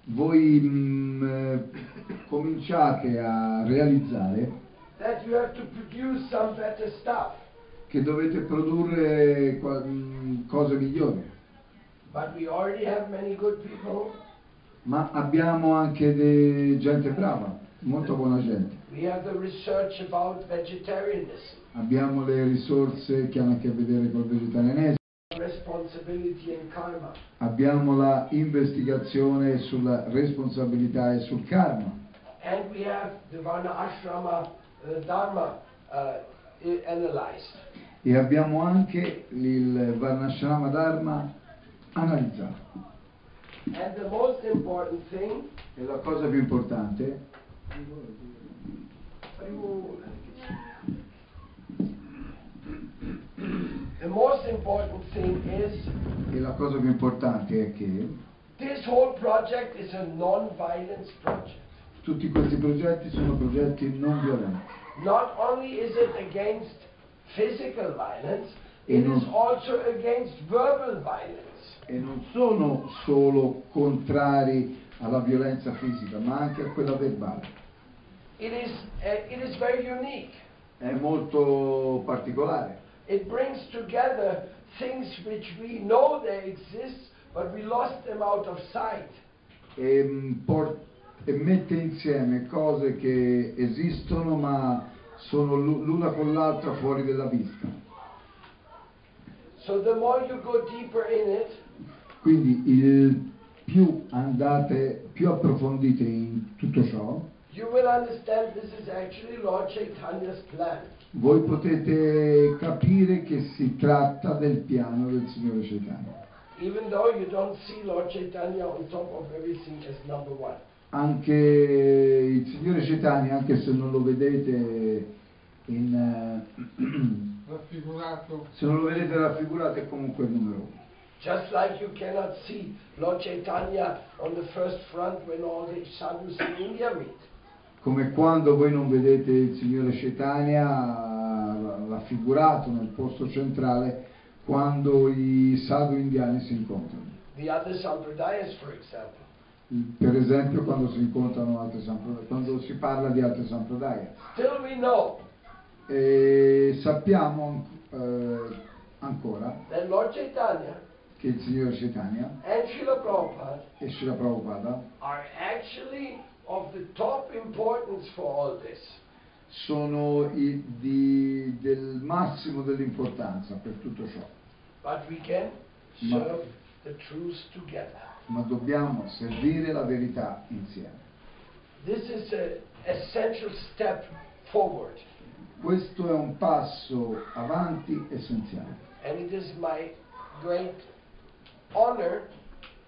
voi mm, eh, cominciate a realizzare that you have to produce some better stuff. che dovete produrre qua- mm, cose migliori, ma abbiamo anche gente brava, molto buona gente. We have the research about vegetarianism, Abbiamo le risorse che hanno a che vedere col vegetarianesimo, responsibility and karma. abbiamo la investigazione sulla responsabilità e sul karma. And we have the Varna Ashrama uh, Dharma uh, e abbiamo anche il Varnashrama Dharma analizzato. And the most important thing E la cosa più importante The most important thing is e la cosa più importante è che this whole project is a non-violence project. tutti questi progetti sono progetti non violenti Not only is it against physical violence, E it non- is also against verbal violence. E non sono solo contrari alla violenza fisica, ma anche a quella verbale. It is, uh, it is very unique. È molto particolare. It brings together things which we know they exist, but we lost them out of sight. e, mm, por- e mette insieme cose che esistono ma sono l'u- l'una con l'altra fuori della vista. So the more you go deeper in it, Quindi il più andate, più approfondite in tutto ciò, you will understand this is actually Lord Chaitanya's plan. voi potete capire che si tratta del piano del Signore Chaitanya. Even though you don't see Lord Chaitanya on top of everything as number one. Anche il Signore Chaitanya, anche se non lo vedete in, eh, (clears throat) raffigurato se non lo vedete raffigurato è comunque il numero uno. Just like you cannot see Lord Chaitanya on the first front when all the sadhus in India meet. come quando voi non vedete il Signore Chaitanya raffigurato nel posto centrale quando i sadhu indiani si incontrano. The other sampradayas, for example. Per esempio quando si incontrano altre sampradaya, quando si parla di altre sampradaya. Still we know E sappiamo eh, ancora that Lord Chaitanya che il Signore Chaitanya and Srila Prabhupada e Srila Prabhupada are actually of the top importance for all this. sono i- di- del massimo dell'importanza per tutto ciò, But we can Ma- serve the truth together. ma dobbiamo servire la verità insieme. This is an essential step forward. Questo è un passo avanti essenziale And it is my great honor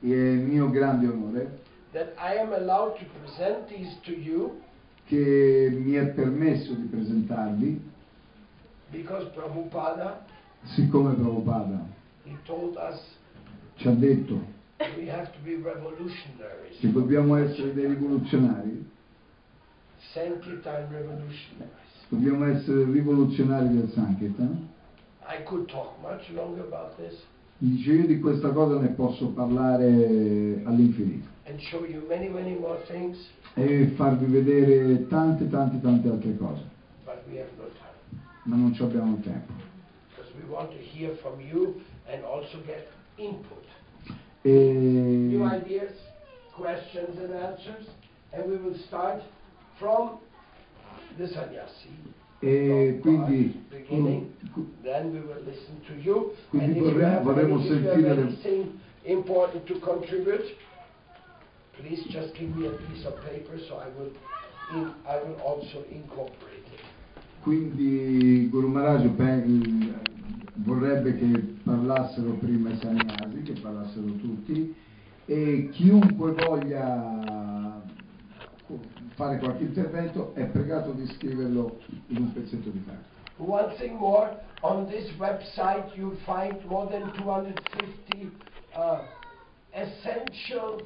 e è mio grande onore that I am allowed to present these to you che mi è permesso di presentarli because Prabhupada, siccome Prabhupada he told us ci ha detto we have to be revolutionaries, che dobbiamo essere dei rivoluzionari, Sankirtan revolutionaries. dobbiamo essere rivoluzionari del Sankirtan. I could talk much longer about this Dice io di questa cosa ne posso parlare all'infinito. Many, many e farvi vedere tante tante tante altre cose, no ma non ci abbiamo tempo. E, New ideas, questions and answers, and we will start from the sannyasi. E quindi. Quindi vorremmo have sentire le- please just give me a piece of paper so I will, in, I will also incorporate it. Quindi Guru Maharaj vorrebbe che parlassero prima i sannyasi, che parlassero tutti e chiunque voglia fare qualche intervento è pregato di scriverlo in un pezzetto di carta. One thing more, on this website you'll find more than 250 uh, essential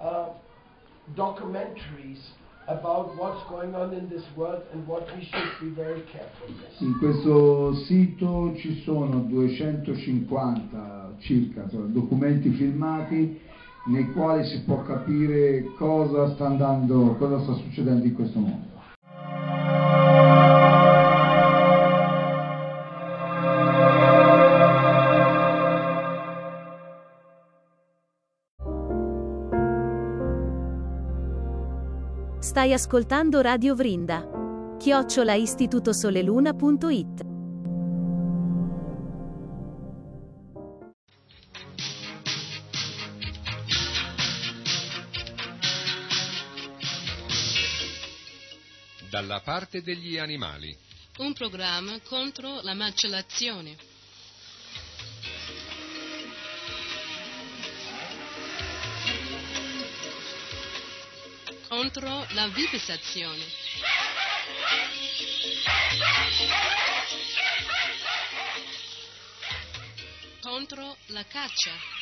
uh, documentaries about what's going on in this world and what we should be very careful with. In questo sito ci sono 250 circa insomma, documenti filmati nei quali si può capire cosa sta andando, cosa sta succedendo in questo mondo. Stai ascoltando Radio Vrinda. Chiocciola istitutosoleluna.it Dalla parte degli animali. Un programma contro la macellazione. Contro la vivisazione. Contro la caccia.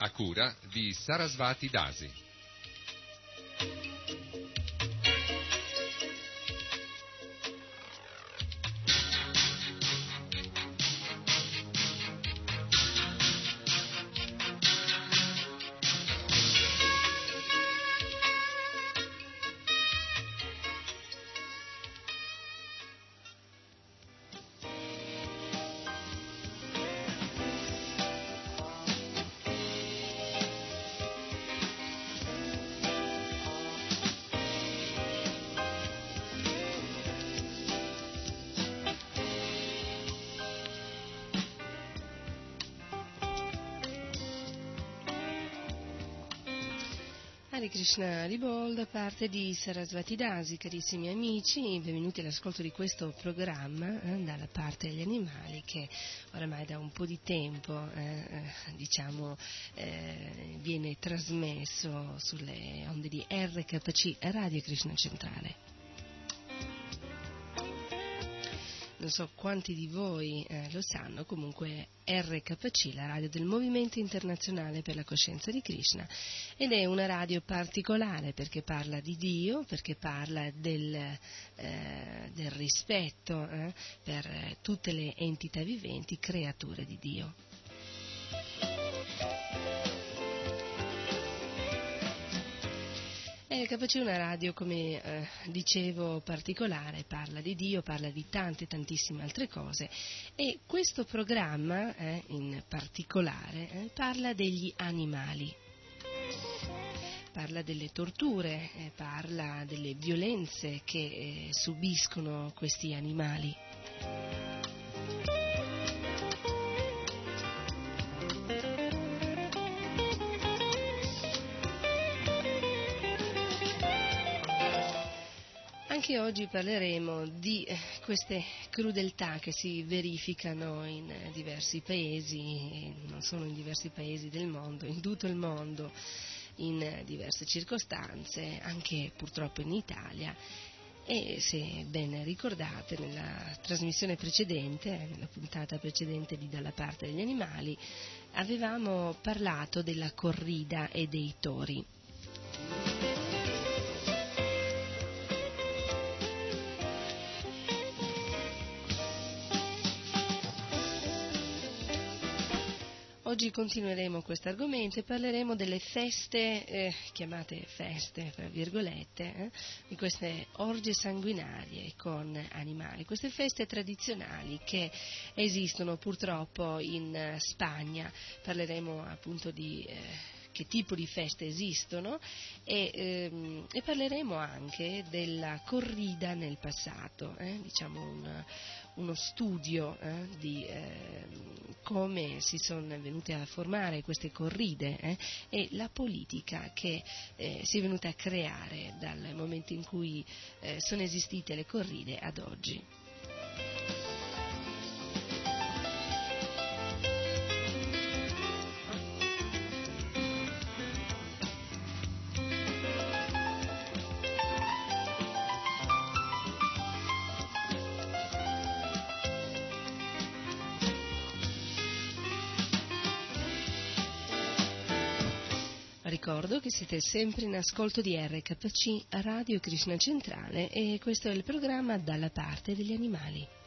A cura di Sarasvati Dasi. Da parte di Sarasvati Dasi, carissimi amici, benvenuti all'ascolto di questo programma eh, dalla parte degli animali che oramai da un po' di tempo eh, eh, diciamo, eh, viene trasmesso sulle onde di RKC Radio Krishna Centrale. Non so quanti di voi eh, lo sanno, comunque RKC, la radio del Movimento Internazionale per la Coscienza di Krishna, ed è una radio particolare perché parla di Dio, perché parla del, eh, del rispetto eh, per tutte le entità viventi, creature di Dio. RKC è una radio, come eh, dicevo, particolare, parla di Dio, parla di tante, tantissime altre cose e questo programma eh, in particolare eh, parla degli animali. Parla delle torture, eh, parla delle violenze che eh, subiscono questi animali. Anche oggi parleremo di eh, queste crudeltà che si verificano in eh, diversi paesi, non solo in diversi paesi del mondo, in tutto il mondo, in eh, diverse circostanze, anche purtroppo in Italia. E se ben ricordate, nella trasmissione precedente, nella puntata precedente di Dalla parte degli animali, avevamo parlato della corrida e dei tori. Oggi continueremo questo argomento e parleremo delle feste, eh, chiamate feste, tra virgolette, eh, di queste orge sanguinarie con animali, queste feste tradizionali che esistono purtroppo in eh, Spagna. Parleremo appunto di eh, che tipo di feste esistono e, ehm, e parleremo anche della corrida nel passato, eh, diciamo un, uno studio eh, di eh, come si sono venute a formare queste corride eh, e la politica che eh, si è venuta a creare dal momento in cui eh, sono esistite le corride ad oggi. Che siete sempre in ascolto di RKC Radio Krishna Centrale e questo è il programma Dalla parte degli animali.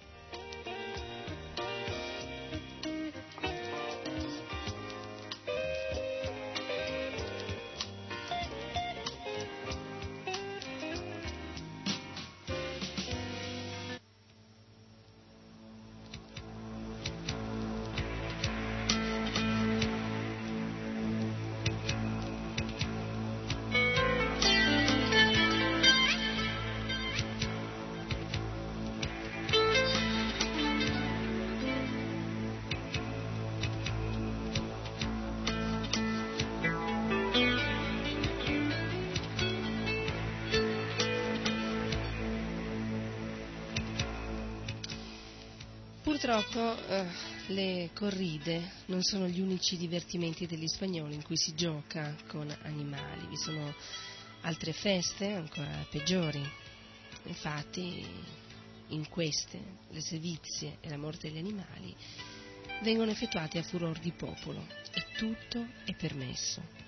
Corride non sono gli unici divertimenti degli spagnoli in cui si gioca con animali, vi sono altre feste ancora peggiori. Infatti in queste le sevizie e la morte degli animali vengono effettuate a furor di popolo e tutto è permesso.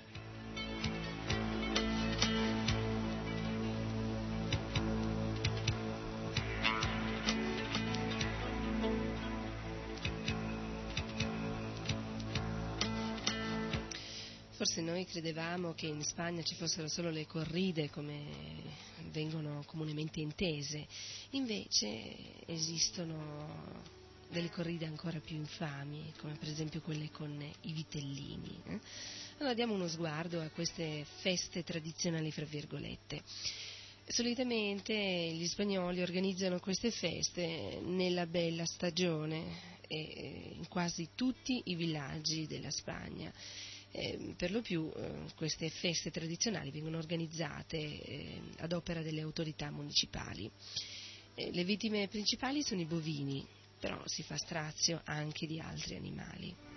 Credevamo che in Spagna ci fossero solo le corride come vengono comunemente intese, invece esistono delle corride ancora più infami, come per esempio quelle con i vitellini. eh. Allora diamo uno sguardo a queste feste tradizionali, fra virgolette. Solitamente gli spagnoli organizzano queste feste nella bella stagione e in quasi tutti i villaggi della Spagna. Eh, per lo più eh, queste feste tradizionali vengono organizzate eh, ad opera delle autorità municipali. Eh, le vittime principali sono i bovini, però si fa strazio anche di altri animali.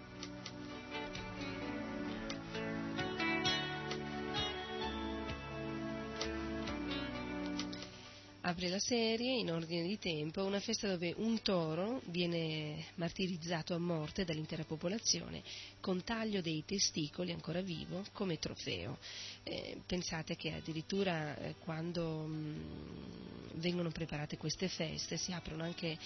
Apre la serie in ordine di tempo una festa dove un toro viene martirizzato a morte dall'intera popolazione con taglio dei testicoli ancora vivo come trofeo. Eh, pensate che addirittura eh, quando mh, vengono preparate queste feste si aprono anche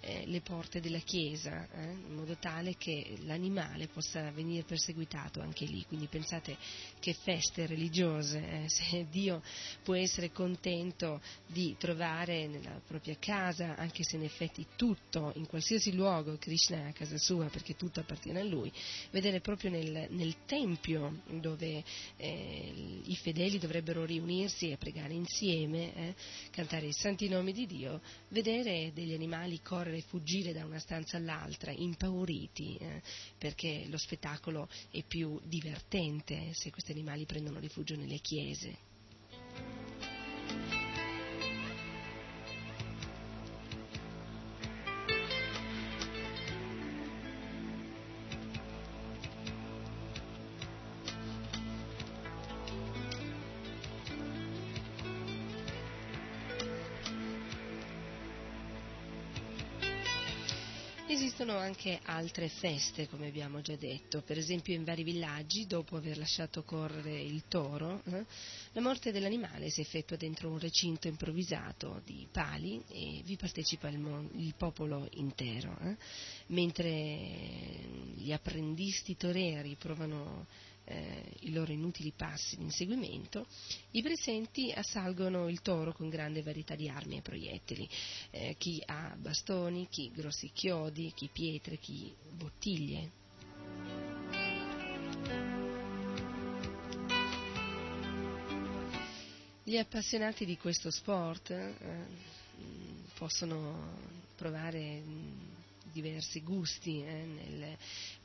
eh, le porte della chiesa eh, in modo tale che l'animale possa venire perseguitato anche lì. Quindi pensate che feste religiose, eh, (laughs) se Dio può essere contento di trovare nella propria casa, anche se in effetti tutto, in qualsiasi luogo, Krishna è a casa sua perché tutto appartiene a lui, vedere proprio nel, nel tempio dove eh, i fedeli dovrebbero riunirsi e pregare insieme, eh, cantare i santi nomi di Dio, vedere degli animali correre e fuggire da una stanza all'altra, impauriti, eh, perché lo spettacolo è più divertente se questi animali prendono rifugio nelle chiese. Anche altre feste, come abbiamo già detto, per esempio in vari villaggi, dopo aver lasciato correre il toro, eh, la morte dell'animale si effettua dentro un recinto improvvisato di pali e vi partecipa il, mon- il popolo intero, eh, mentre gli apprendisti toreri provano eh, i loro inutili passi di inseguimento, i presenti assalgono il toro con grande varietà di armi e proiettili, eh, chi ha bastoni, chi grossi chiodi, chi pietre, chi bottiglie. Gli appassionati di questo sport eh, possono provare mh, diversi gusti, eh, nel,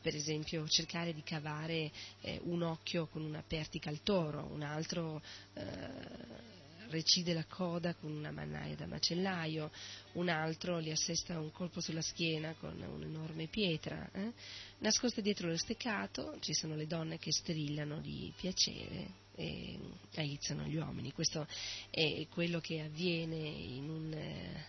per esempio cercare di cavare eh, un occhio con una pertica al toro, un altro eh, recide la coda con una mannaia da macellaio, un altro gli assesta un colpo sulla schiena con un'enorme pietra. Eh? Nascoste dietro lo steccato ci sono le donne che strillano di piacere e aizzano gli uomini. Questo è quello che avviene in un eh,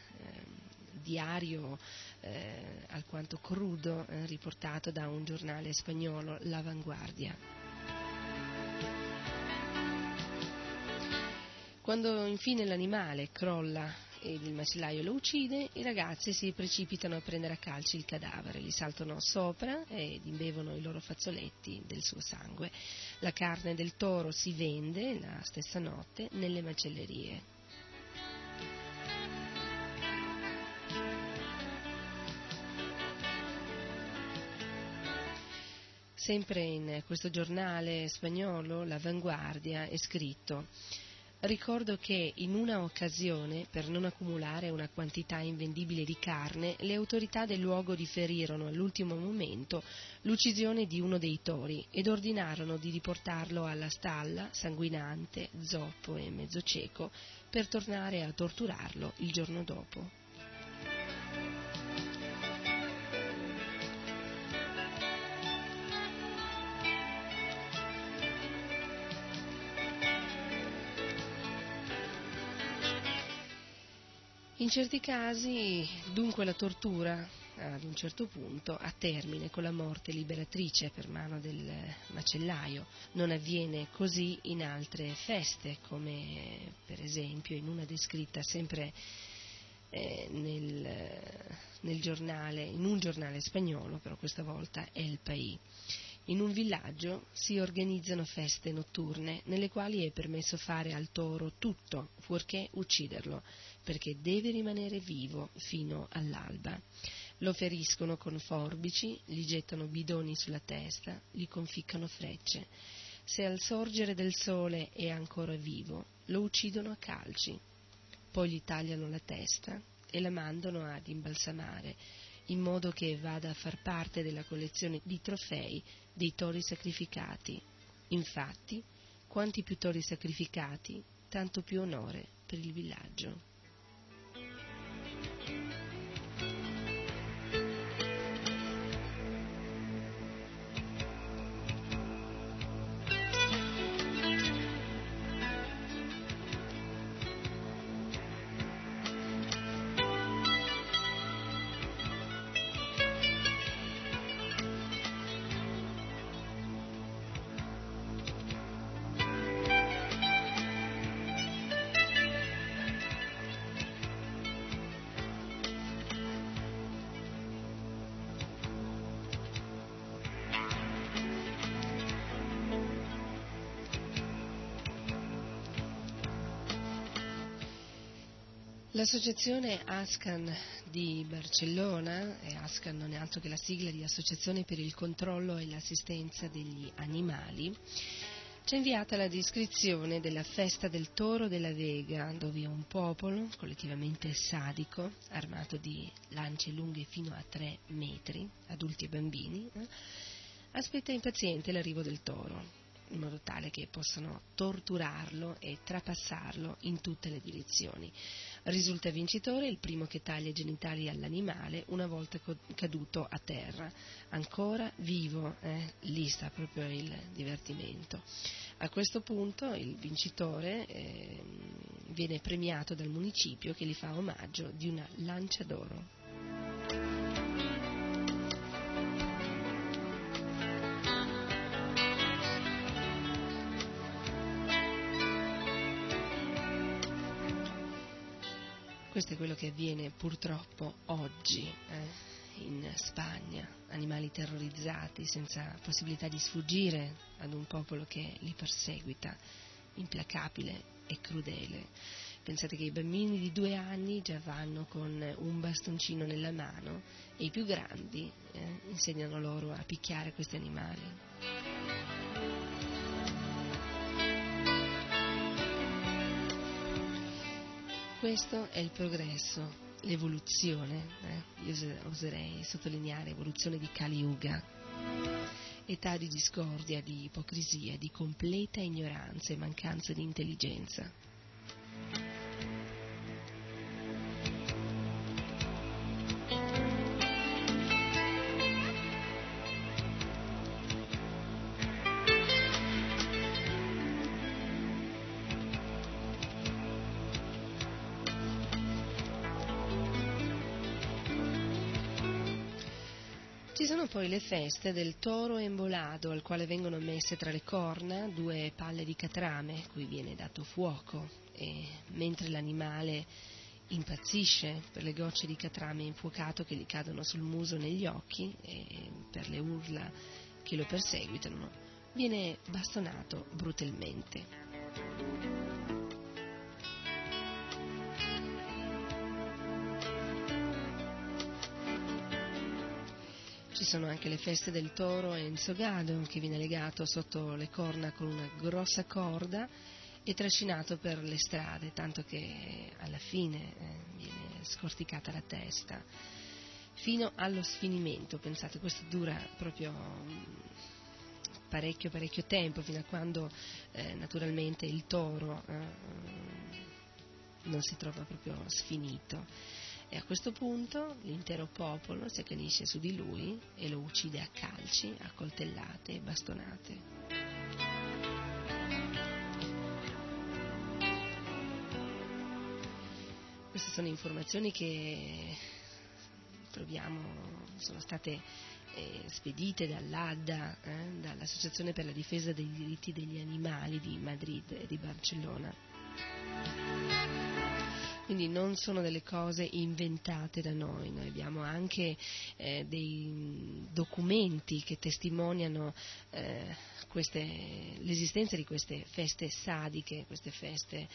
diario eh, alquanto crudo eh, riportato da un giornale spagnolo, L'Avanguardia. Quando infine l'animale crolla ed il macellaio lo uccide, i ragazzi si precipitano a prendere a calci il cadavere, gli saltano sopra ed imbevono i loro fazzoletti del suo sangue. La carne del toro si vende la stessa notte nelle macellerie. Sempre in questo giornale spagnolo, L'Avanguardia, è scritto Ricordo che in una occasione, per non accumulare una quantità invendibile di carne, le autorità del luogo differirono all'ultimo momento l'uccisione di uno dei tori ed ordinarono di riportarlo alla stalla, sanguinante, zoppo e mezzo cieco, per tornare a torturarlo il giorno dopo. In certi casi, dunque, la tortura, ad un certo punto, ha termine con la morte liberatrice per mano del macellaio. Non avviene così in altre feste, come per esempio in una descritta sempre eh, nel, nel giornale, in un giornale spagnolo, però questa volta è il País. In un villaggio si organizzano feste notturne nelle quali è permesso fare al toro tutto, fuorché ucciderlo, perché deve rimanere vivo fino all'alba. Lo feriscono con forbici, gli gettano bidoni sulla testa, gli conficcano frecce. Se al sorgere del sole è ancora vivo, lo uccidono a calci. Poi gli tagliano la testa e la mandano ad imbalsamare, in modo che vada a far parte della collezione di trofei dei tori sacrificati. Infatti, quanti più tori sacrificati, tanto più onore per il villaggio. L'associazione ASCAN di Barcellona, e ASCAN non è altro che la sigla di Associazione per il controllo e l'assistenza degli animali, ci ha inviata la descrizione della festa del toro della Vega, dove un popolo, collettivamente sadico, armato di lance lunghe fino a tre metri, adulti e bambini, eh, aspetta impaziente l'arrivo del toro in modo tale che possano torturarlo e trapassarlo in tutte le direzioni. Risulta vincitore il primo che taglia i genitali all'animale una volta caduto a terra, ancora vivo, eh? lì sta proprio il divertimento. A questo punto il vincitore eh, viene premiato dal municipio che gli fa omaggio di una lancia d'oro. Questo è quello che avviene purtroppo oggi eh, in Spagna, animali terrorizzati senza possibilità di sfuggire ad un popolo che li perseguita, implacabile e crudele. Pensate che i bambini di due anni già vanno con un bastoncino nella mano e i più grandi eh, insegnano loro a picchiare questi animali. Questo è il progresso, l'evoluzione, eh? io oserei sottolineare evoluzione di Kali Yuga, età di discordia, di ipocrisia, di completa ignoranza e mancanza di intelligenza. Poi le feste del toro embolado, al quale vengono messe tra le corna due palle di catrame, cui viene dato fuoco, e mentre l'animale impazzisce per le gocce di catrame infuocato che gli cadono sul muso e negli occhi e per le urla che lo perseguitano, viene bastonato brutalmente. Ci sono anche le feste del toro e ensogado che viene legato sotto le corna con una grossa corda e trascinato per le strade, tanto che alla fine eh, viene scorticata la testa. Fino allo sfinimento, pensate, questo dura proprio mm, parecchio parecchio tempo, fino a quando eh, naturalmente il toro eh, non si trova proprio sfinito. E a questo punto l'intero popolo si accanisce su di lui e lo uccide a calci, a coltellate e bastonate. Queste sono informazioni che troviamo, sono state eh, spedite dall'ADDA, eh, dall'Associazione per la difesa dei diritti degli animali di Madrid e di Barcellona. Quindi non sono delle cose inventate da noi, noi abbiamo anche eh, dei documenti che testimoniano eh, queste, l'esistenza di queste feste sadiche, queste feste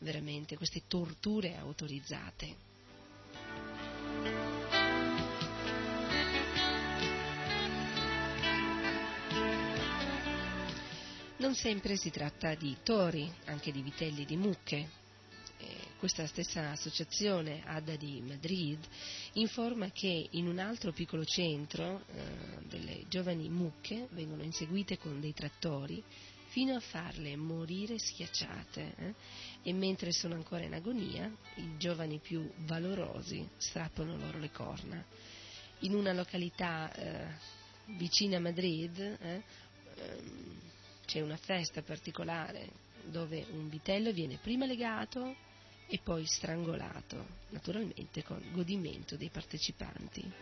veramente, queste torture autorizzate. Non sempre si tratta di tori, anche di vitelli e di mucche. Eh, questa stessa associazione, ADA di Madrid, informa che in un altro piccolo centro eh, delle giovani mucche vengono inseguite con dei trattori fino a farle morire schiacciate eh? e mentre sono ancora in agonia i giovani più valorosi strappano loro le corna. In una località eh, vicina a Madrid eh, ehm, c'è una festa particolare dove un vitello viene prima legato e poi strangolato, naturalmente con godimento dei partecipanti.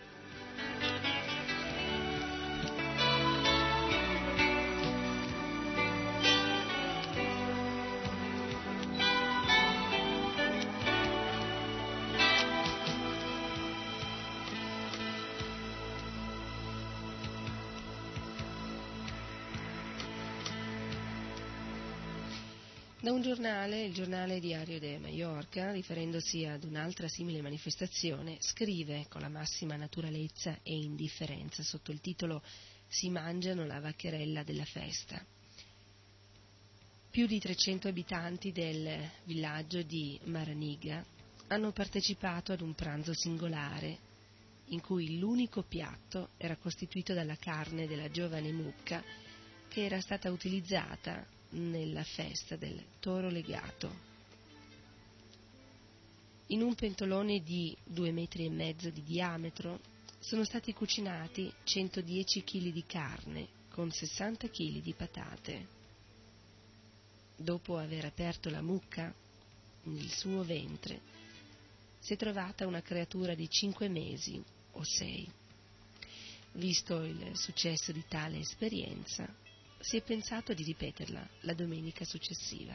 Un giornale, il giornale Diario de Mallorca, riferendosi ad un'altra simile manifestazione, scrive con la massima naturalezza e indifferenza sotto il titolo Si mangiano la vaccherella della festa. Più di 300 abitanti del villaggio di Maraniga hanno partecipato ad un pranzo singolare in cui l'unico piatto era costituito dalla carne della giovane mucca che era stata utilizzata nella festa del toro legato. In un pentolone di due metri e mezzo di diametro sono stati cucinati 110 kg di carne con 60 kg di patate. Dopo aver aperto la mucca, nel suo ventre, si è trovata una creatura di 5 mesi o 6. Visto il successo di tale esperienza, si è pensato di ripeterla la domenica successiva.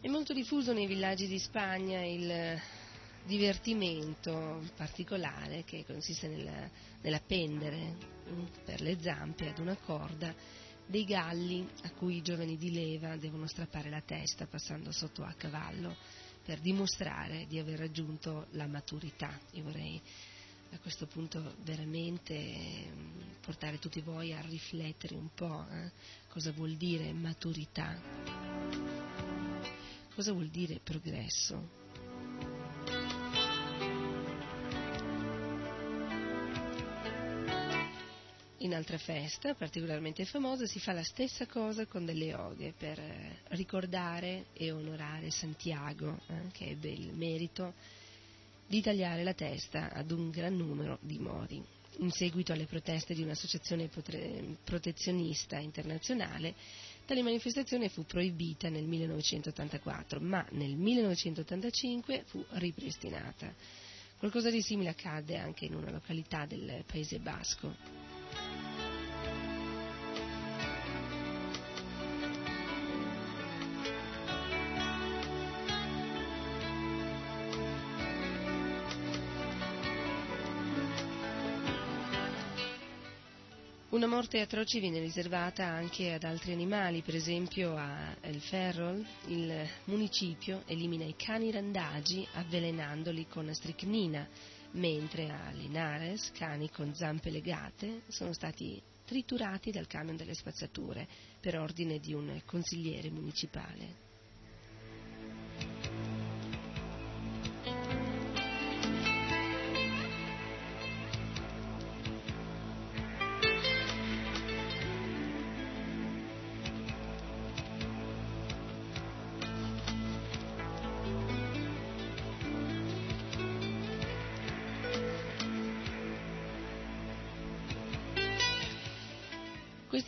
È molto diffuso nei villaggi di Spagna il divertimento particolare che consiste nella, nell'appendere per le zampe ad una corda dei galli a cui i giovani di leva devono strappare la testa passando sotto a cavallo per dimostrare di aver raggiunto la maturità. Io vorrei a questo punto veramente ehm, portare tutti voi a riflettere un po' eh, cosa vuol dire maturità, cosa vuol dire progresso. In altra festa, particolarmente famosa, si fa la stessa cosa con delle oghe per eh, ricordare e onorare Santiago, eh, che ebbe il merito di tagliare la testa ad un gran numero di mori. In seguito alle proteste di un'associazione protezionista internazionale, tale manifestazione fu proibita nel 1984, ma nel 1985 fu ripristinata. Qualcosa di simile accadde anche in una località del Paese Basco. Una morte atroce viene riservata anche ad altri animali, per esempio a El Ferrol il municipio elimina i cani randagi avvelenandoli con stricnina, mentre a Linares cani con zampe legate sono stati triturati dal camion delle spazzature per ordine di un consigliere municipale.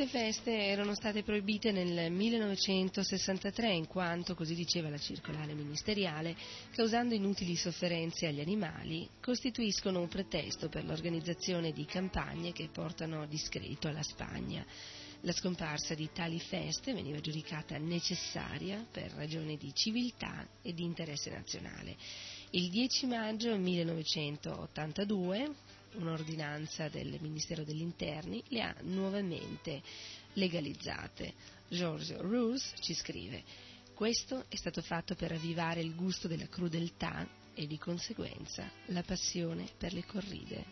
Queste feste erano state proibite nel 1963 in quanto, così diceva la circolare ministeriale, causando inutili sofferenze agli animali, costituiscono un pretesto per l'organizzazione di campagne che portano discreto alla Spagna. La scomparsa di tali feste veniva giudicata necessaria per ragioni di civiltà e di interesse nazionale. Il 10 maggio 1982 un'ordinanza del Ministero degli Interni le ha nuovamente legalizzate. George Roos ci scrive questo è stato fatto per ravvivare il gusto della crudeltà e di conseguenza la passione per le corride.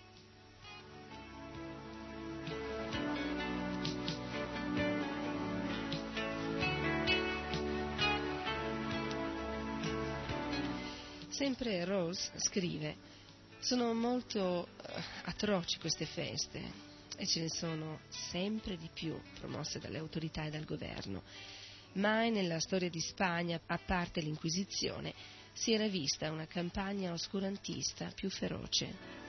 Sempre Rose scrive sono molto uh, atroci queste feste e ce ne sono sempre di più promosse dalle autorità e dal governo. Mai nella storia di Spagna, a parte l'Inquisizione, si era vista una campagna oscurantista più feroce.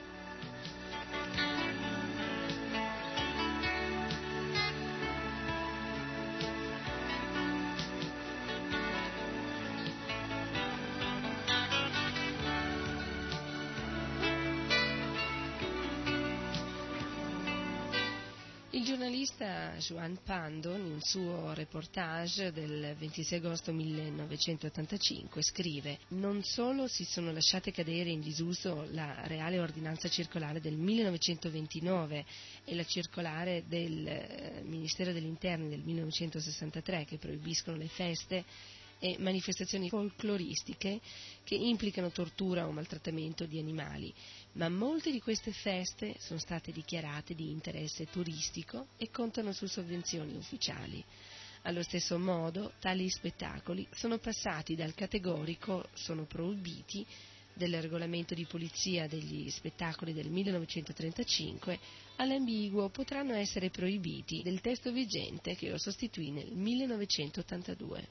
Joan Pandon, in un suo reportage del 26 agosto 1985, scrive Non solo si sono lasciate cadere in disuso la reale ordinanza circolare del 1929 e la circolare del eh, Ministero degli Interni del 1963 che proibiscono le feste e manifestazioni folcloristiche che implicano tortura o maltrattamento di animali, ma molte di queste feste sono state dichiarate di interesse turistico e contano su sovvenzioni ufficiali. Allo stesso modo, tali spettacoli sono passati dal categorico sono proibiti del regolamento di polizia degli spettacoli del 1935 all'ambiguo potranno essere proibiti del testo vigente che lo sostituì nel 1982.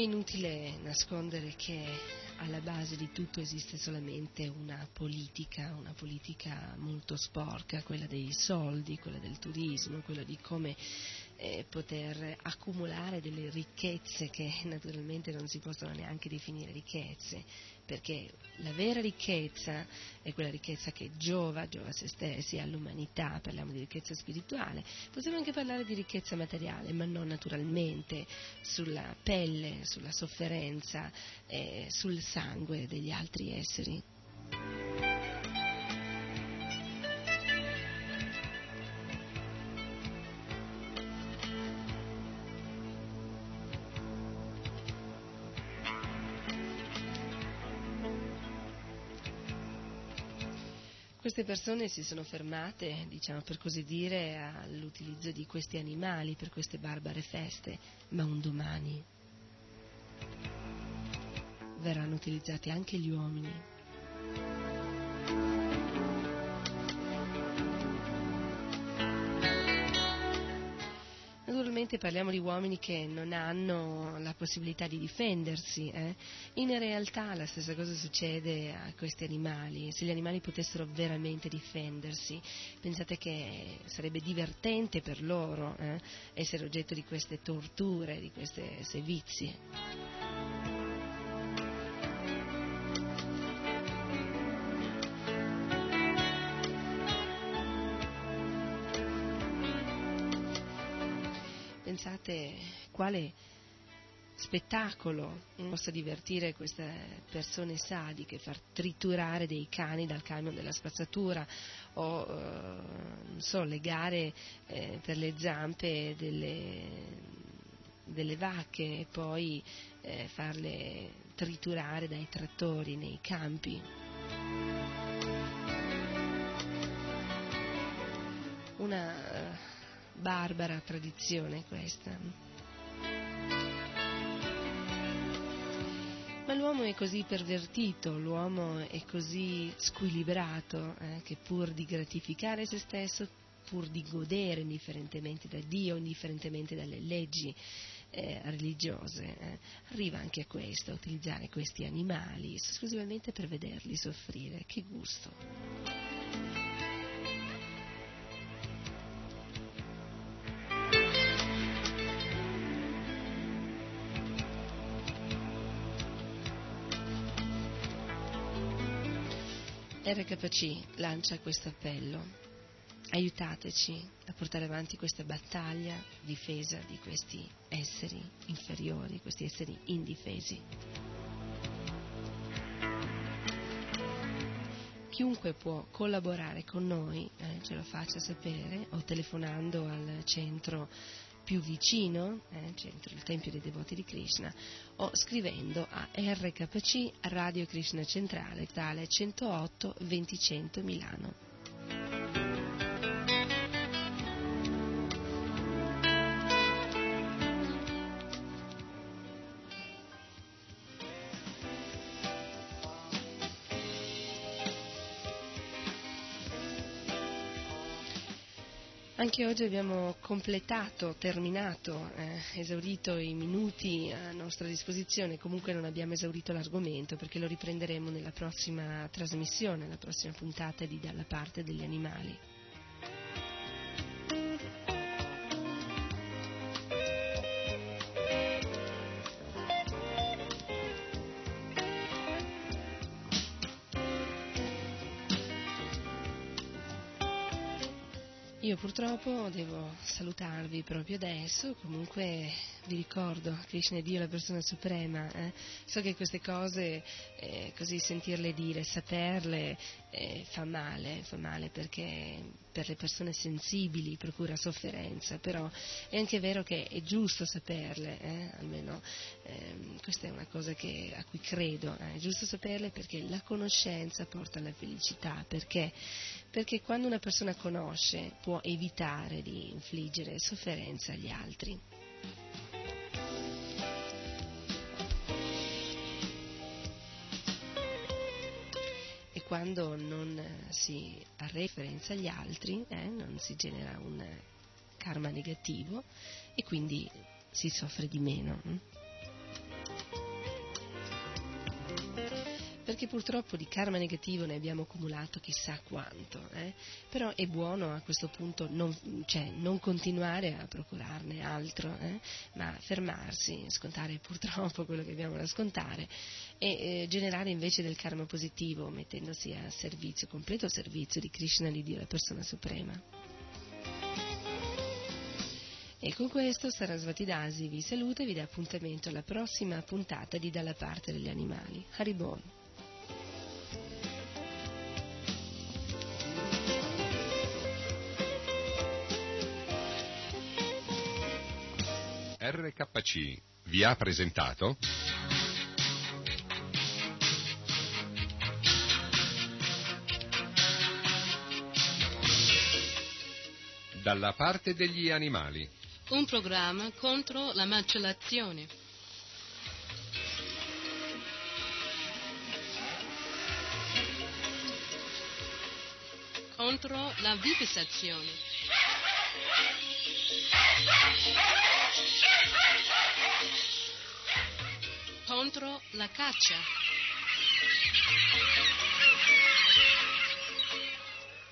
È inutile nascondere che alla base di tutto esiste solamente una politica, una politica molto sporca, quella dei soldi, quella del turismo, quella di come eh, poter accumulare delle ricchezze che naturalmente non si possono neanche definire ricchezze, perché la vera ricchezza è quella ricchezza che giova, giova a se stessi, all'umanità, parliamo di ricchezza spirituale, possiamo anche parlare di ricchezza materiale, ma non naturalmente sulla pelle, sulla sofferenza, eh, sul sangue degli altri esseri. Queste persone si sono fermate, diciamo per così dire, all'utilizzo di questi animali per queste barbare feste, ma un domani verranno utilizzati anche gli uomini. Naturalmente parliamo di uomini che non hanno la possibilità di difendersi. Eh? In realtà la stessa cosa succede a questi animali. Se gli animali potessero veramente difendersi, pensate che sarebbe divertente per loro eh? essere oggetto di queste torture, di queste sevizie. Pensate quale spettacolo possa divertire queste persone sadiche, far triturare dei cani dal camion della spazzatura o eh, so, legare eh, per le zampe delle, delle vacche e poi eh, farle triturare dai trattori nei campi. Una eh, barbara tradizione questa. Ma l'uomo è così pervertito, l'uomo è così squilibrato eh, che pur di gratificare se stesso, pur di godere indifferentemente da Dio, indifferentemente dalle leggi eh, religiose, eh, arriva anche a questo, a utilizzare questi animali esclusivamente per vederli soffrire. Che gusto! RKC lancia questo appello. Aiutateci a portare avanti questa battaglia difesa di questi esseri inferiori, questi esseri indifesi. Chiunque può collaborare con noi eh, ce lo faccia sapere o telefonando al centro più vicino, eh, centro il Tempio dei Devoti di Krishna, o scrivendo a RKC Radio Krishna Centrale, tale 108 2000 Milano. Anche oggi abbiamo completato, terminato, eh, esaurito i minuti a nostra disposizione, comunque non abbiamo esaurito l'argomento perché lo riprenderemo nella prossima trasmissione, nella prossima puntata di Dalla parte degli animali. Io purtroppo devo salutarvi proprio adesso, comunque vi ricordo, Krishna è Dio, la persona suprema, eh? so che queste cose, eh, così sentirle dire, saperle, eh, fa male, fa male perché per le persone sensibili procura sofferenza, però è anche vero che è giusto saperle, eh? almeno ehm, questa è una cosa che, a cui credo, eh? è giusto saperle perché la conoscenza porta alla felicità, perché? perché quando una persona conosce può evitare di infliggere sofferenza agli altri. Quando non si ha referenza agli altri, eh, non si genera un karma negativo e quindi si soffre di meno. Hm? perché purtroppo di karma negativo ne abbiamo accumulato chissà quanto, eh? però è buono a questo punto non, cioè, non continuare a procurarne altro, eh? ma fermarsi, scontare purtroppo quello che abbiamo da scontare e eh, generare invece del karma positivo mettendosi a servizio, completo servizio di Krishna, di Dio, la persona suprema. E con questo Sarasvati Dasi vi saluta e vi dà appuntamento alla prossima puntata di Dalla parte degli animali. Haribon. RKC vi ha presentato Dalla parte degli animali un programma contro la macellazione. Contro la vivisazione. Contro la caccia.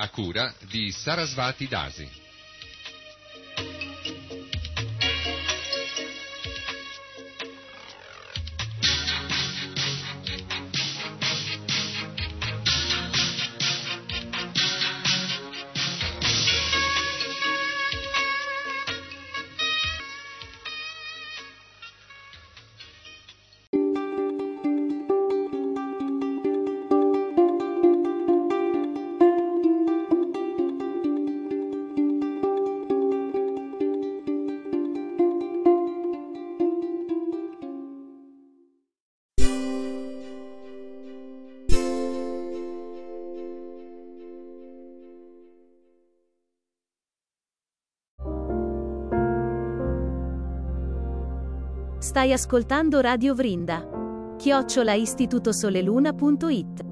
A cura di Sarasvati Dasi. Stai ascoltando Radio Vrinda. Chiocciola istitutosoleluna.it